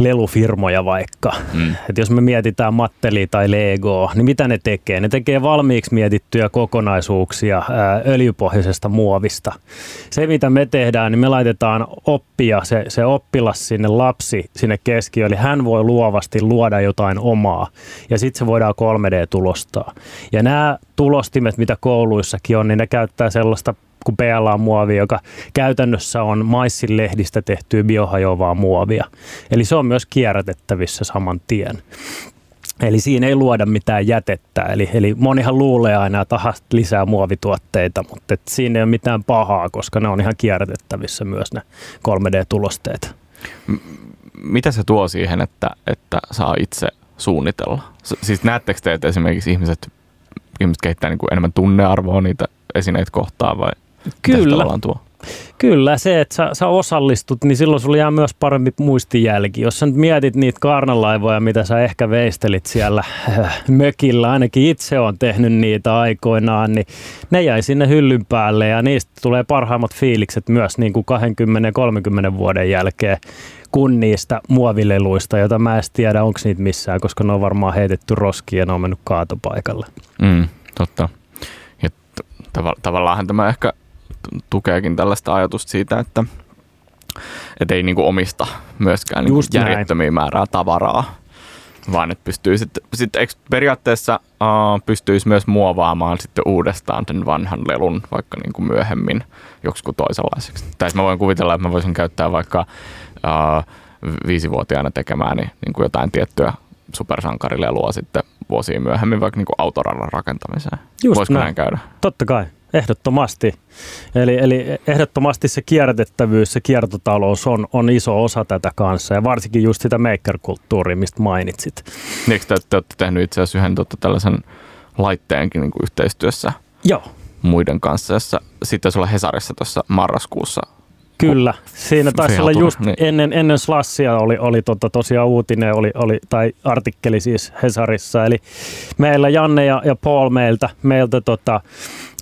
lelufirmoja vaikka, Mm. että jos me mietitään Matteli tai Legoa, niin mitä ne tekee? Ne tekee valmiiksi mietittyjä kokonaisuuksia ää, öljypohjaisesta muovista. Se, mitä me tehdään, niin me laitetaan oppia, se, se oppilas sinne lapsi sinne keskiöön, eli hän voi luovasti luoda jotain omaa, ja sitten se voidaan 3D-tulostaa. Ja nämä tulostimet, mitä kouluissakin on, niin ne käyttää sellaista kuin PLA-muovi, joka käytännössä on maissinlehdistä tehtyä biohajoavaa muovia. Eli se on myös kierrätettävissä saman tien. Eli siinä ei luoda mitään jätettä. Eli, eli monihan luulee aina, että aha, lisää muovituotteita, mutta et siinä ei ole mitään pahaa, koska ne on ihan kierrätettävissä myös ne 3D-tulosteet. Mitä se tuo siihen, että, että saa itse suunnitella? Siis näettekö te, että esimerkiksi ihmiset, ihmiset kehittää niin kuin enemmän tunnearvoa niitä esineitä kohtaan vai Kyllä, tuo? Kyllä, se, että sä, sä osallistut, niin silloin sulla jää myös parempi muistijälki. Jos sä nyt mietit niitä kaarnalaivoja, mitä sä ehkä veistelit siellä äh, mökillä, ainakin itse on tehnyt niitä aikoinaan, niin ne jäi sinne hyllyn päälle ja niistä tulee parhaimmat fiilikset myös niin kuin 20-30 vuoden jälkeen kuin niistä muovileluista, joita mä en tiedä, onko niitä missään, koska ne on varmaan heitetty roskiin ja ne on mennyt kaatopaikalle. Mm, totta. Ja t- tav- tavallaan tämä ehkä tukeekin tällaista ajatusta siitä, että et ei niinku omista myöskään niinku järjettömiä määrää tavaraa, vaan että pystyy sitten, sit eikö periaatteessa uh, pystyisi myös muovaamaan sitten uudestaan sen vanhan lelun vaikka niinku myöhemmin joksikin toisenlaiseksi. Tai mä voin kuvitella, että mä voisin käyttää vaikka uh, viisivuotiaana tekemään niin, niin kuin jotain tiettyä supersankarilelua sitten vuosia myöhemmin vaikka niin kuin autoradan rakentamiseen. Just Voisiko näin. näin käydä? Totta kai, ehdottomasti. Eli, eli ehdottomasti se kierrätettävyys, se kiertotalous on, on iso osa tätä kanssa ja varsinkin just sitä maker-kulttuuria, mistä mainitsit. Eikö te, te olette tehnyt itse asiassa yhden totta, tällaisen laitteenkin niin kuin yhteistyössä Joo, muiden kanssa, jossa sitten olla Hesarissa tuossa marraskuussa. kyllä. Siinä taisi olla just niin. ennen, ennen Slassia oli, oli tota, tosiaan uutinen, oli, oli, tai artikkeli siis Hesarissa. Eli meillä Janne ja, ja Paul meiltä, meiltä tota,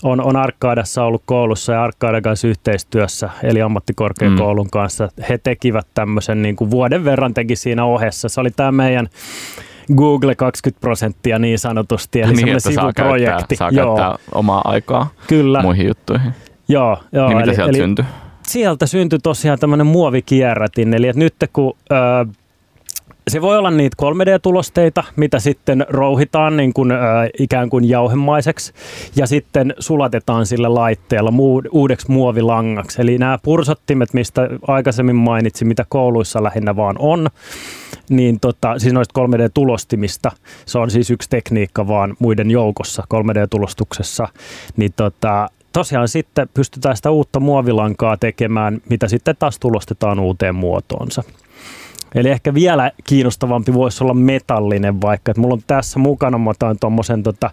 on, on Arkkaadassa ollut koulussa ja Arkkaadan kanssa yhteistyössä, eli ammattikorkeakoulun mm. kanssa. He tekivät tämmöisen niin kuin vuoden verran teki siinä ohessa. Se oli tämä meidän Google 20 prosenttia niin sanotusti, eli niin, semmoinen että saa sivuprojekti. käyttää, saa Joo, käyttää omaa aikaa kyllä. muihin juttuihin. Joo, joo. niin mitä eli, sieltä eli syntyi? sieltä syntyi tosiaan tämmöinen muovikierrätin. Eli että nyt kun ö, se voi olla niitä 3D-tulosteita, mitä sitten rouhitaan niin kuin, ö, ikään kuin jauhemaiseksi ja sitten sulatetaan sillä laitteella muu, uudeksi muovilangaksi. Eli nämä pursottimet, mistä aikaisemmin mainitsin, mitä kouluissa lähinnä vaan on, niin tota, siis noista 3D-tulostimista, se on siis yksi tekniikka vaan muiden joukossa 3D-tulostuksessa, niin tota, tosiaan sitten pystytään sitä uutta muovilankaa tekemään, mitä sitten taas tulostetaan uuteen muotoonsa. Eli ehkä vielä kiinnostavampi voisi olla metallinen vaikka, että mulla on tässä mukana, mä otan tuommoisen tota,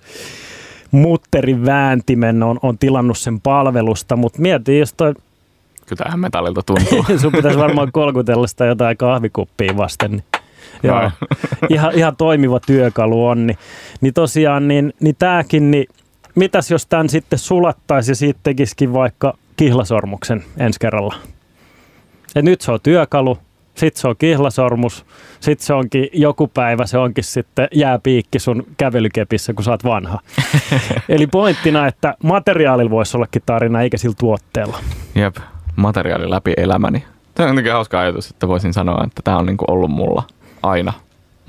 mutterin vääntimen, on, on tilannut sen palvelusta, mutta mietin, jos toi, Kyllä tähän metallilta tuntuu. sun pitäisi varmaan kolkutella sitä jotain kahvikuppia vasten, niin Joo, Vai? ihan, ihan toimiva työkalu on. Niin, niin tosiaan, niin, niin tämäkin, niin mitäs jos tämän sitten sulattaisi ja siitä tekisikin vaikka kihlasormuksen ensi kerralla? Et nyt se on työkalu, sitten se on kihlasormus, sitten se onkin joku päivä, se onkin sitten jääpiikki sun kävelykepissä, kun sä oot vanha. Eli pointtina, että materiaalilla voisi ollakin tarina, eikä sillä tuotteella. Jep, materiaali läpi elämäni. Tämä on jotenkin hauska ajatus, että voisin sanoa, että tämä on niinku ollut mulla aina,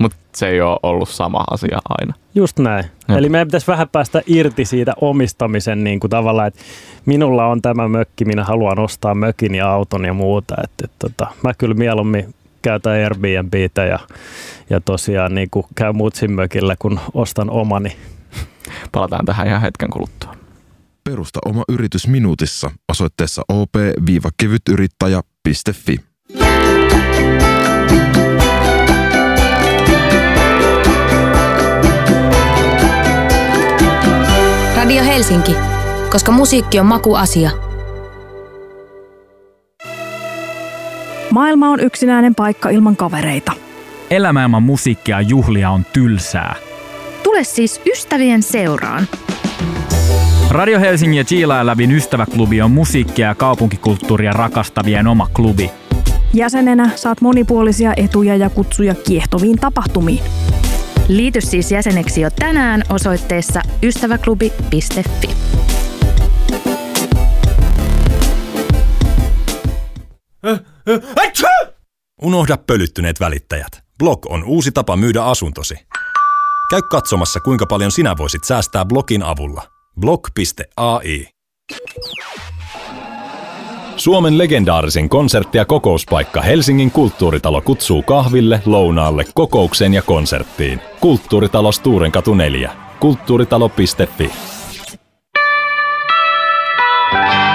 mutta se ei ole ollut sama asia aina. Just näin. Jep. Eli meidän pitäisi vähän päästä irti siitä omistamisen niin kuin tavallaan, että minulla on tämä mökki, minä haluan ostaa mökin ja auton ja muuta. Että, että, tota, mä kyllä mieluummin käytän Airbnbtä ja, ja tosiaan niin kuin käy mutsin mökillä, kun ostan omani. Palataan tähän ihan hetken kuluttua. Perusta oma yritys minuutissa osoitteessa op-kevytyrittäjä.fi. Radio Helsinki, koska musiikki on makuasia. Maailma on yksinäinen paikka ilman kavereita. Elämä ilman musiikkia ja juhlia on tylsää. Tule siis ystävien seuraan. Radio Helsingin ja Chiila Lävin ystäväklubi on musiikkia ja kaupunkikulttuuria rakastavien oma klubi. Jäsenenä saat monipuolisia etuja ja kutsuja kiehtoviin tapahtumiin. Liity siis jäseneksi jo tänään osoitteessa ystäväklubi.fi. Unohda pölyttyneet välittäjät. Blog on uusi tapa myydä asuntosi. Käy katsomassa, kuinka paljon sinä voisit säästää blogin avulla. blog.ai Suomen legendaarisen konsertti- ja kokouspaikka Helsingin kulttuuritalo kutsuu kahville, lounaalle, kokoukseen ja konserttiin. Kulttuuritalo Sturenkatu 4. Kulttuuritalo.fi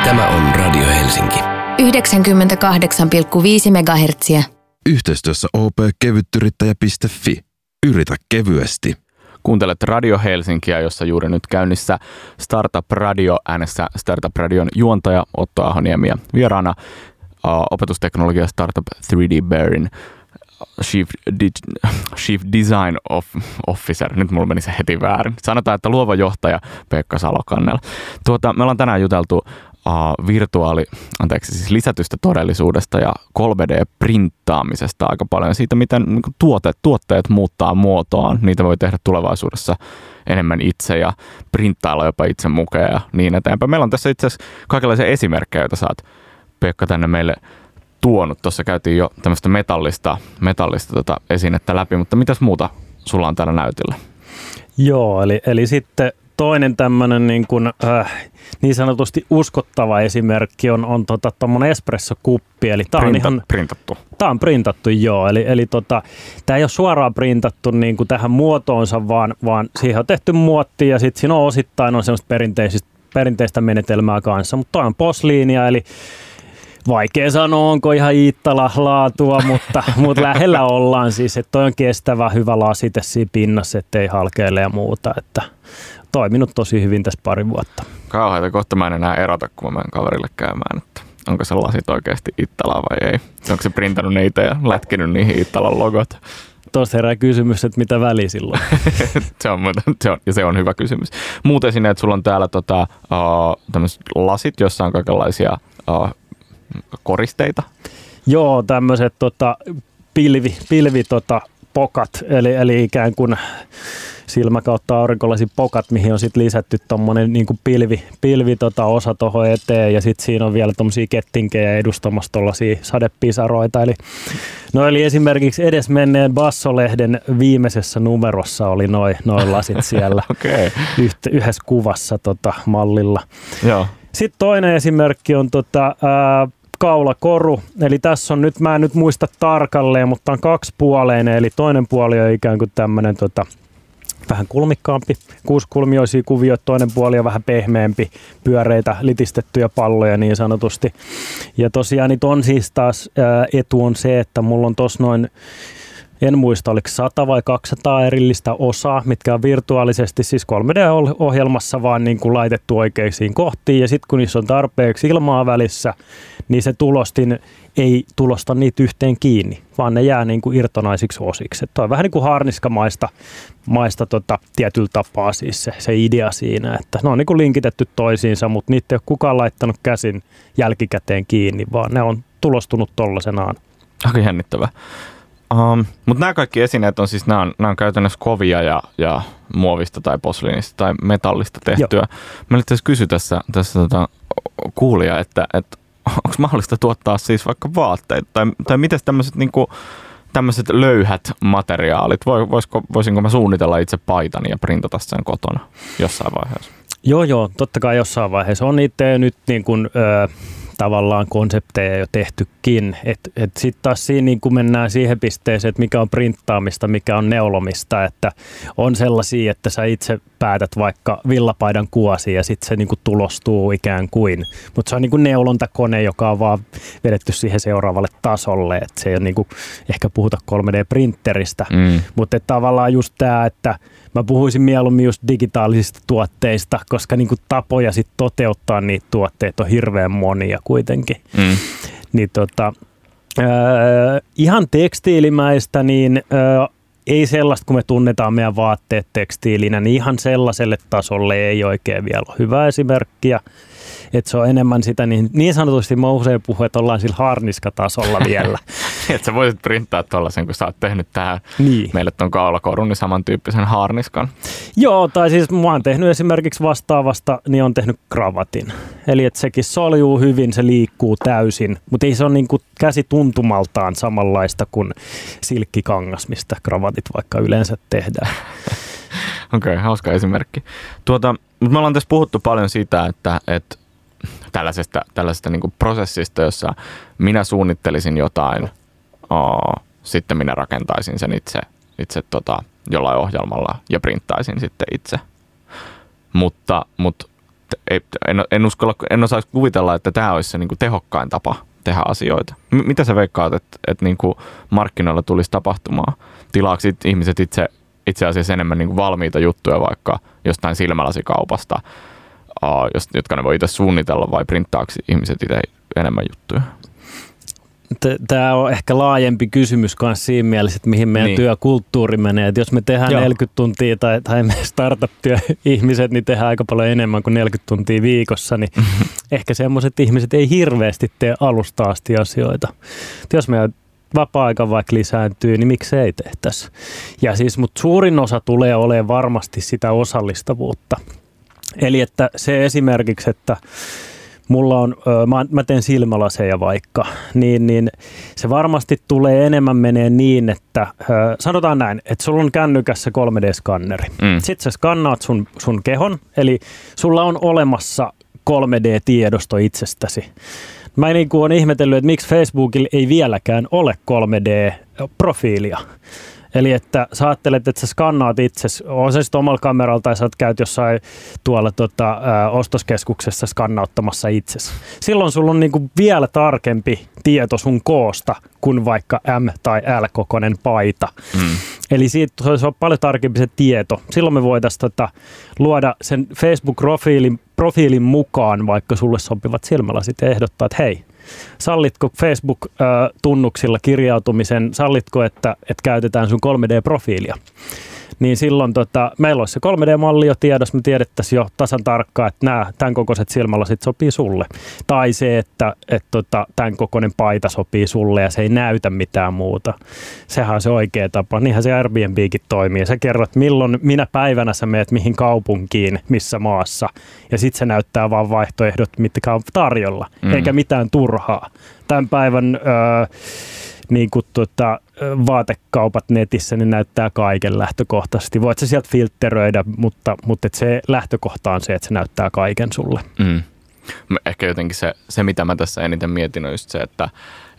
Tämä on Radio Helsinki. 98,5 MHz. Yhteistyössä op-kevytyrittäjä.fi. Yritä kevyesti. Kuuntelet Radio Helsinkiä, jossa juuri nyt käynnissä Startup Radio äänessä Startup Radion juontaja Otto Ahoniemi ja vieraana opetusteknologia Startup 3D Bearin Chief, Di- Chief Design of, Officer, nyt mulla meni se heti väärin. Sanotaan, että luova johtaja Pekka Salokannel. Tuota, me ollaan tänään juteltu virtuaali, anteeksi, siis lisätystä todellisuudesta ja 3D-printtaamisesta aika paljon. Siitä, miten niin tuote, tuotteet muuttaa muotoaan. Niitä voi tehdä tulevaisuudessa enemmän itse ja printtailla jopa itse mukaan ja niin eteenpäin. Meillä on tässä itse asiassa kaikenlaisia esimerkkejä, joita saat Pekka tänne meille tuonut. Tuossa käytiin jo tämmöistä metallista, metallista tota esinettä läpi, mutta mitäs muuta sulla on täällä näytillä? Joo, eli, eli sitten toinen tämmöinen niin, kuin, äh, niin sanotusti uskottava esimerkki on, on tota, espressokuppi. Eli tämä on Printa, ihan printattu. Tämä on printattu, joo. Eli, eli tota, tämä ei ole suoraan printattu niin kuin tähän muotoonsa, vaan, vaan siihen on tehty muotti ja sitten siinä on osittain on semmoista perinteistä, perinteistä menetelmää kanssa. Mutta toi on posliinia, eli vaikea sanoa, onko ihan Iittala laatua, mutta, mutta lähellä ollaan siis, että toi on kestävä, hyvä lasite siinä pinnassa, ettei halkeile ja muuta, että toiminut tosi hyvin tässä pari vuotta. Kauheita, kohta mä en enää erota, kun mä menen kaverille käymään, että onko se lasit oikeasti Ittalaa vai ei. Onko se printannut niitä ja lätkinyt niihin Ittalan logot? Tuosta herää kysymys, että mitä väli silloin? se, on, se, on, ja se on hyvä kysymys. Muuten sinne, että sulla on täällä tota, uh, lasit, jossa on kaikenlaisia uh, koristeita. Joo, tämmöiset tota, pilvi, pilvi tota, pokat, eli, eli ikään kuin silmä kautta aurinkolasin pokat, mihin on sitten lisätty tuommoinen niin pilvi, pilvi tota, osa tuohon eteen ja sitten siinä on vielä tuommoisia kettinkejä edustamassa tuollaisia sadepisaroita. Eli, no eli esimerkiksi edesmenneen Bassolehden viimeisessä numerossa oli noin noi lasit siellä. Okay. yhtä, yhdessä kuvassa tota, mallilla. Joo. Sitten toinen esimerkki on tota, ää, kaulakoru. Eli tässä on nyt, mä en nyt muista tarkalleen, mutta on kaksipuoleinen. Eli toinen puoli on ikään kuin tämmöinen tota, vähän kulmikkaampi, kuusikulmioisia kuvioita, toinen puoli on vähän pehmeämpi, pyöreitä, litistettyjä palloja niin sanotusti. Ja tosiaan nyt on siis taas ää, etu on se, että mulla on tuossa noin en muista, oliko 100 vai 200 erillistä osaa, mitkä on virtuaalisesti siis 3D-ohjelmassa vaan niin kuin laitettu oikeisiin kohtiin. Ja sitten kun niissä on tarpeeksi ilmaa välissä, niin se tulostin ei tulosta niitä yhteen kiinni, vaan ne jää niin kuin irtonaisiksi osiksi. Tuo on vähän niin kuin harniskamaista maista tota, tietyllä tapaa siis se, se idea siinä, että ne on niin kuin linkitetty toisiinsa, mutta niitä ei ole kukaan laittanut käsin jälkikäteen kiinni, vaan ne on tulostunut tollasenaan. Aika jännittävää. Um, Mutta nämä kaikki esineet on siis, nämä on, nämä on käytännössä kovia ja, ja muovista tai posliinista tai metallista tehtyä. Joo. Mä itse asiassa kysy tässä, tässä tota, kuulija, että, että onko mahdollista tuottaa siis vaikka vaatteita tai, tai miten tämmöiset niinku, tämmöiset löyhät materiaalit, voisiko, voisinko mä suunnitella itse paitani ja printata sen kotona jossain vaiheessa? Joo, joo, totta kai jossain vaiheessa. On itse nyt niin kuin, ö, tavallaan konsepteja jo tehtykin. Et, sitten taas siinä niin kun mennään siihen pisteeseen, että mikä on printtaamista, mikä on neulomista, että on sellaisia, että sä itse päätät vaikka villapaidan kuosi ja sitten se niin kuin tulostuu ikään kuin. Mutta se on niin kuin neulontakone, joka on vaan vedetty siihen seuraavalle tasolle. että se ei ole niin kuin, ehkä puhuta 3D-printeristä, mm. mutta tavallaan just tämä, että mä puhuisin mieluummin just digitaalisista tuotteista, koska niin kuin tapoja sit toteuttaa niitä tuotteita on hirveän monia kuitenkin. Mm. Niin tota, äh, ihan tekstiilimäistä, niin äh, ei sellaista, kun me tunnetaan meidän vaatteet tekstiilinä, niin ihan sellaiselle tasolle ei oikein vielä ole hyvä esimerkkiä että se on enemmän sitä niin, niin sanotusti mä usein puhun, että ollaan sillä harniskatasolla vielä. että sä voisit printtaa tuollaisen, kun sä oot tehnyt tähän niin. meille tuon kaulakorun, niin samantyyppisen harniskan. Joo, tai siis mä oon tehnyt esimerkiksi vastaavasta, niin on tehnyt kravatin. Eli että sekin soljuu hyvin, se liikkuu täysin, mutta ei se ole niin kuin käsi tuntumaltaan samanlaista kuin silkkikangas, mistä kravatit vaikka yleensä tehdään. Okei, okay, hauska esimerkki. Tuota, mutta me ollaan tässä puhuttu paljon siitä, että, että tällaisesta, tällaisesta niin prosessista, jossa minä suunnittelisin jotain, o, sitten minä rakentaisin sen itse, itse tota, jollain ohjelmalla ja printtaisin sitten itse. Mutta, mutta ei, en, en, uskalla, en osaisi kuvitella, että tämä olisi se niin kuin tehokkain tapa tehdä asioita. M- mitä sä veikkaat, että, että niin kuin markkinoilla tulisi tapahtumaan? Tilaako ihmiset itse, itse asiassa enemmän niin kuin valmiita juttuja vaikka jostain silmälasikaupasta jotka ne voi itse suunnitella vai printtaako ihmiset itse enemmän juttuja? Tämä on ehkä laajempi kysymys myös siinä mielessä, että mihin meidän niin. työkulttuuri menee. Että jos me tehdään Joo. 40 tuntia tai, tai me startup-ihmiset, niin tehdään aika paljon enemmän kuin 40 tuntia viikossa, niin ehkä semmoiset ihmiset ei hirveästi tee alusta asti asioita. Et jos meidän vapaa-aika vaikka lisääntyy, niin miksi ei tehtäisi? Ja siis, mutta suurin osa tulee olemaan varmasti sitä osallistavuutta. Eli että se esimerkiksi, että mulla on, mä teen silmälaseja vaikka, niin, niin se varmasti tulee enemmän menee niin, että sanotaan näin, että sulla on kännykässä 3D-skanneri. Mm. Sitten sä skannaat sun, sun kehon, eli sulla on olemassa 3D-tiedosto itsestäsi. Mä niin kuin olen ihmetellyt, että miksi Facebookilla ei vieläkään ole 3D-profiilia. Eli että sä ajattelet, että sä skannaat itse, on se sitten omalla kameralla tai sä käyt jossain tuolla tota, ä, ostoskeskuksessa skannauttamassa itse. Silloin sulla on niinku vielä tarkempi tieto sun koosta kuin vaikka M- tai L-kokoinen paita. Mm. Eli siitä se on paljon tarkempi se tieto. Silloin me voitaisiin tota, luoda sen Facebook-profiilin profiilin mukaan vaikka sulle sopivat silmälasit ja ehdottaa, että hei, Sallitko Facebook-tunnuksilla kirjautumisen, sallitko, että, että käytetään sun 3D-profiilia? Niin silloin tota, meillä olisi se 3D-malli jo tiedossa, me tiedettäisiin jo tasan tarkkaan, että nämä tämän kokoiset silmälasit sopii sulle. Tai se, että et, tota, tämän kokoinen paita sopii sulle ja se ei näytä mitään muuta. Sehän on se oikea tapa. Niinhän se Airbnbkin toimii. Sä kerrot, milloin, minä päivänä sä meet mihin kaupunkiin, missä maassa. Ja sitten se näyttää vaan vaihtoehdot, mitkä on tarjolla, mm. eikä mitään turhaa. Tämän päivän... Öö, niin kuin tota, vaatekaupat netissä, niin näyttää kaiken lähtökohtaisesti. Voit sä sieltä filtteröidä, mutta, mutta et se lähtökohta on se, että se näyttää kaiken sulle. Mm. Ehkä jotenkin se, se, mitä mä tässä eniten mietin, on just se, että,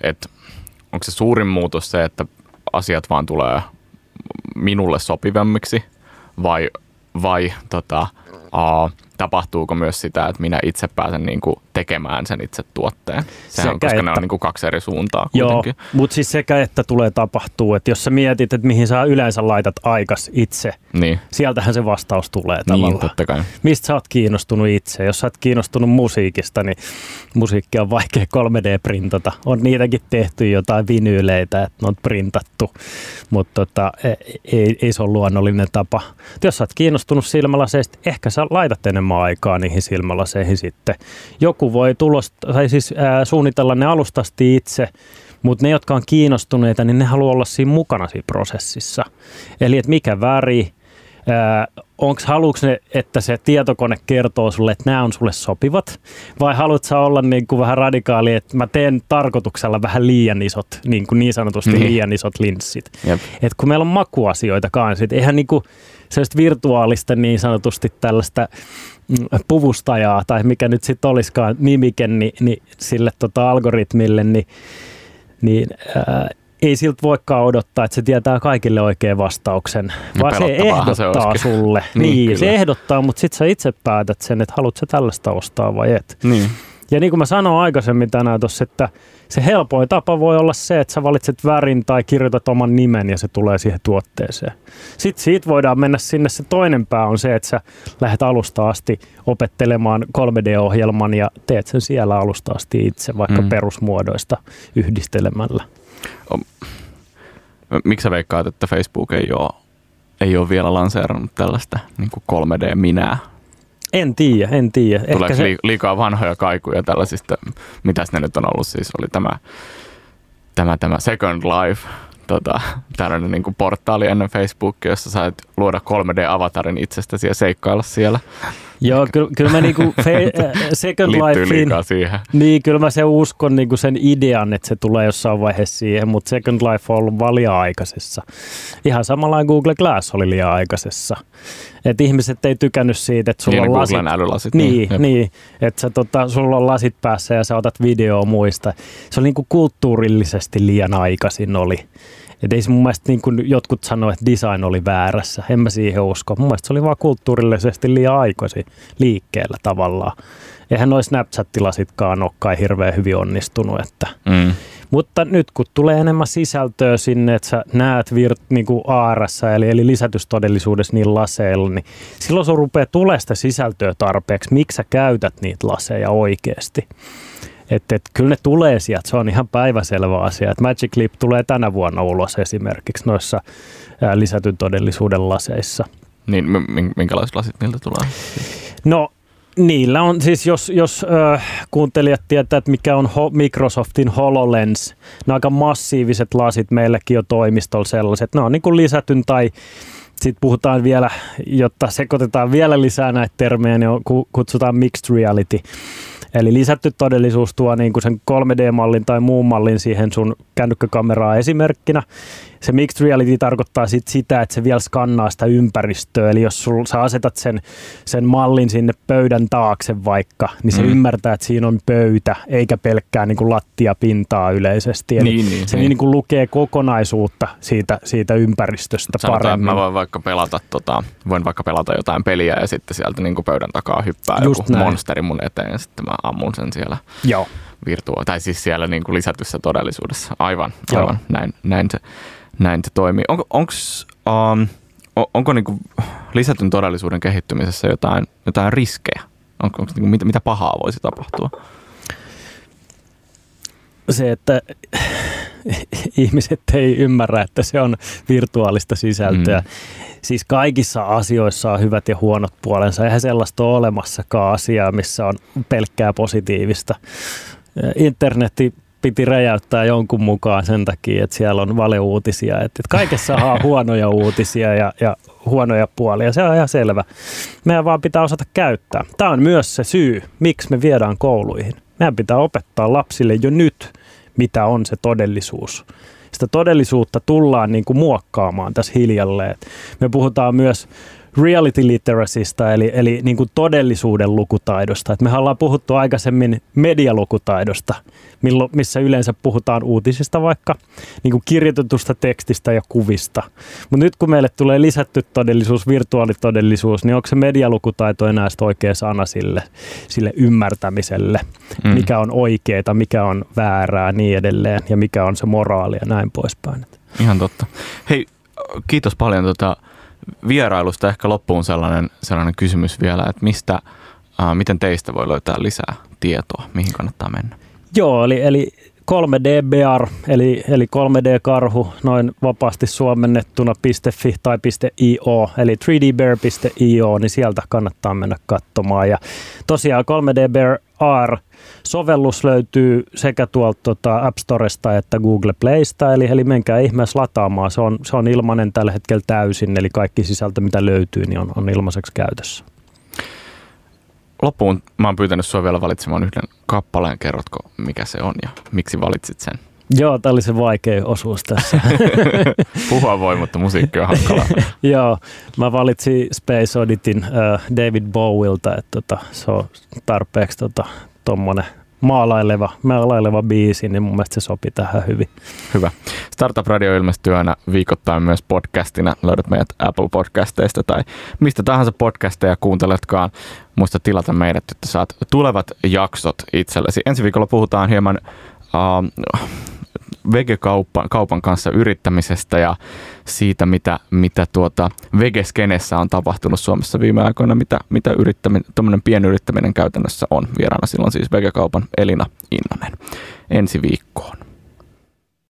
että onko se suurin muutos se, että asiat vaan tulee minulle sopivammiksi vai, vai tota, uh, tapahtuuko myös sitä, että minä itse pääsen niin kuin tekemään sen itse tuotteen. Sehän sekä on, koska että, ne on niin kuin kaksi eri suuntaa kuitenkin. Joo, mutta siis sekä että tulee tapahtuu, että jos sä mietit, että mihin sä yleensä laitat aikas itse, niin. sieltähän se vastaus tulee tavallaan. Niin, totta kai. Mistä sä oot kiinnostunut itse? Jos sä oot kiinnostunut musiikista, niin musiikki on vaikea 3D-printata. On niitäkin tehty jotain vinyyleitä, että ne on printattu, mutta tota, e, ei, ei se ole luonnollinen tapa. Jos sä oot kiinnostunut silmälaseista, ehkä sä laitat enemmän aikaa niihin silmälaseihin sitten. Joku voi tulos, tai siis ää, suunnitella ne alustasti itse, mutta ne, jotka on kiinnostuneita, niin ne haluaa olla siinä mukana siinä prosessissa. Eli että mikä väri, onko haluatko ne, että se tietokone kertoo sulle, että nämä on sulle sopivat, vai haluatko olla niin kuin vähän radikaali, että mä teen tarkoituksella vähän liian isot, niin, kuin niin sanotusti niin. liian isot linssit. Et kun meillä on makuasioita kanssa, että eihän niin kuin sellaista virtuaalista niin sanotusti tällaista mm, puvustajaa, tai mikä nyt sitten olisikaan nimike, niin, niin sille tota algoritmille, niin, niin ää, ei siltä voikaan odottaa, että se tietää kaikille oikean vastauksen, No vaan se se ehdottaa olisikin. sulle. Niin, niin, kyllä. se ehdottaa, mutta sitten sä itse päätät sen, että haluatko sä tällaista ostaa vai et. Niin. Ja niin kuin mä sanoin aikaisemmin tänään tuossa, että se helpoin tapa voi olla se, että sä valitset värin tai kirjoitat oman nimen ja se tulee siihen tuotteeseen. Sitten siitä voidaan mennä sinne. Se toinen pää on se, että sä lähdet alusta asti opettelemaan 3D-ohjelman ja teet sen siellä alusta asti itse, vaikka Mm. perusmuodoista yhdistelemällä. Miksi sä veikkaat, että Facebook ei ole, ei ole vielä lanseerannut tällaista niin 3D-minää? En tiedä, en tiedä. Tuleeko se- li, liikaa vanhoja kaikuja tällaisista, mitäs ne nyt on ollut siis, oli tämä, tämä, tämä Second Life, tota, tällainen niin portaali ennen Facebookia, jossa sait luoda 3D-avatarin itsestäsi ja seikkailla siellä. Joo, kyllä, kyllä mä niinku fe, äh, Second Lifein, siihen. niin kyllä mä se uskon niinku sen idean, että se tulee jossain vaiheessa siihen, mutta Second Life on ollut vaan liian aikaisessa. Ihan samalla Google Glass oli liian aikaisessa. Et ihmiset ei tykännyt siitä, että sulla Niin, on lasit. Älylasit, Niin, niin, niin, niin että sä, tota, sulla on lasit päässä ja sä otat videoa muista. Se oli niinku kulttuurillisesti liian aikaisin oli. Et ei se mun mielestä niin kuin jotkut sanoivat, että design oli väärässä. En mä siihen usko. Mun mielestä se oli vaan kulttuurillisesti liian aikaisin liikkeellä tavallaan. Eihän noin Snapchat-tilasitkaan ole kai hirveän hyvin onnistunut. Että. Mm. Mutta nyt kun tulee enemmän sisältöä sinne, että sä näet virt, niin kuin AR, eli, eli lisätystodellisuudessa niillä laseilla, niin silloin sun rupeaa tulee sitä sisältöä tarpeeksi, miksi sä käytät niitä laseja oikeasti. Että et, kyllä ne tulee sieltä, se on ihan päiväselvä asia. Et Magic Leap tulee tänä vuonna ulos esimerkiksi noissa ää, lisätyn todellisuuden laseissa. Niin, mi- minkälaiset lasit niiltä tulee? No niillä on siis, jos, jos äh, kuuntelijat tietää, että mikä on ho- Microsoftin HoloLens, ne on aika massiiviset lasit meilläkin jo toimistolla sellaiset. Ne on niin kuin lisätyn tai sitten puhutaan vielä, jotta sekoitetaan vielä lisää näitä termejä, niin on, ku- kutsutaan mixed reality. Eli lisätty todellisuus tuo niin kuin sen 3D-mallin tai muun mallin siihen sun kännykkäkameraan esimerkkinä. Se mixed reality tarkoittaa sit sitä, että se vielä skannaa sitä ympäristöä. Eli jos sul, sä asetat sen, sen mallin sinne pöydän taakse vaikka, niin se Mm. mm. ymmärtää, että siinä on pöytä, eikä pelkkää niin kuin lattiapintaa yleisesti. Eli Niin, niin, se niin. niin kuin lukee kokonaisuutta siitä, siitä ympäristöstä Sanotaan, että paremmin. mä voin vaikka pelata, tota, voin vaikka pelata jotain peliä ja sitten sieltä niin pöydän takaa hyppää Just joku näin. monsteri mun eteen ja sitten mä ammun sen siellä Joo. virtua- tai siis siellä niin kuin lisätyssä todellisuudessa. Aivan, Joo. aivan. Näin, näin, se, näin se toimii. Onko, onks, um, onko niin kuin lisätyn todellisuuden kehittymisessä jotain, jotain riskejä? Onko, onko niin kuin, mitä, mitä pahaa voisi tapahtua? se, että ihmiset ei ymmärrä, että se on virtuaalista sisältöä. Mm. Siis kaikissa asioissa on hyvät ja huonot puolensa. Eihän sellaista ole olemassakaan asiaa, missä on pelkkää positiivista. Internetti piti räjäyttää jonkun mukaan sen takia, että siellä on valeuutisia. Että että kaikessa on huonoja uutisia ja, ja huonoja puolia. Se on ihan selvä. Meidän vaan pitää osata käyttää. Tämä on myös se syy, miksi me viedään kouluihin. Meidän pitää opettaa lapsille jo nyt, mitä on se todellisuus. Sitä todellisuutta tullaan niin kuin muokkaamaan tässä hiljalleen. Me puhutaan myös reality literacysta, eli, eli niin kuin todellisuuden lukutaidosta. Et mehän ollaan puhuttu aikaisemmin medialukutaidosta, millo, missä yleensä puhutaan uutisista vaikka, niin kuin kirjoitetusta tekstistä ja kuvista. Mutta nyt kun meille tulee lisätty todellisuus, virtuaalitodellisuus, niin onko se medialukutaito enää sitten oikea sana sille, sille ymmärtämiselle, Mm. mm. mikä on oikeeta, mikä on väärää, niin edelleen, ja mikä on se moraali ja näin poispäin. Ihan totta. Hei, kiitos paljon tota vierailusta. Ehkä loppuun sellainen, sellainen kysymys vielä, että mistä, äh, miten teistä voi löytää lisää tietoa, mihin kannattaa mennä? Joo, eli, eli 3D-bear, eli, eli 3D-karhu, noin vapaasti suomennettuna .fi tai .io, eli 3dbear.io, niin sieltä kannattaa mennä katsomaan. Ja tosiaan 3D-bear AR-sovellus löytyy sekä tuolta tota App Storesta että Google Playsta, eli, eli menkää ihmeessä lataamaan. Se on, se on ilmainen tällä hetkellä täysin, eli kaikki sisältö, mitä löytyy, niin on, on ilmaiseksi käytössä. Loppuun mä oon pyytänyt sua vielä valitsemaan yhden kappaleen. Kerrotko, mikä se on ja miksi valitsit sen? Joo, tämä oli se vaikea osuus tässä. Puhua voi, mutta musiikki on hankala. Joo, mä valitsin Space Auditin uh, David Bowilta, että tota, se on tarpeeksi tota, tommonen maalaileva, maalaileva biisi, niin mun mielestä se sopi tähän hyvin. Hyvä. Startup Radio ilmestyy aina viikoittain myös podcastina. Löydät meidät Apple Podcasteista tai mistä tahansa podcasteja kuunteletkaan. Muista tilata meidät, että saat tulevat jaksot itsellesi. Ensi viikolla puhutaan hieman uh, vegekaupan kaupan kanssa yrittämisestä ja siitä, mitä, mitä tuota vegeskenessä on tapahtunut Suomessa viime aikoina, mitä, mitä yrittäminen, pienyrittäminen käytännössä on. Vieraana silloin siis vegekaupan Elina Innonen. Ensi viikkoon.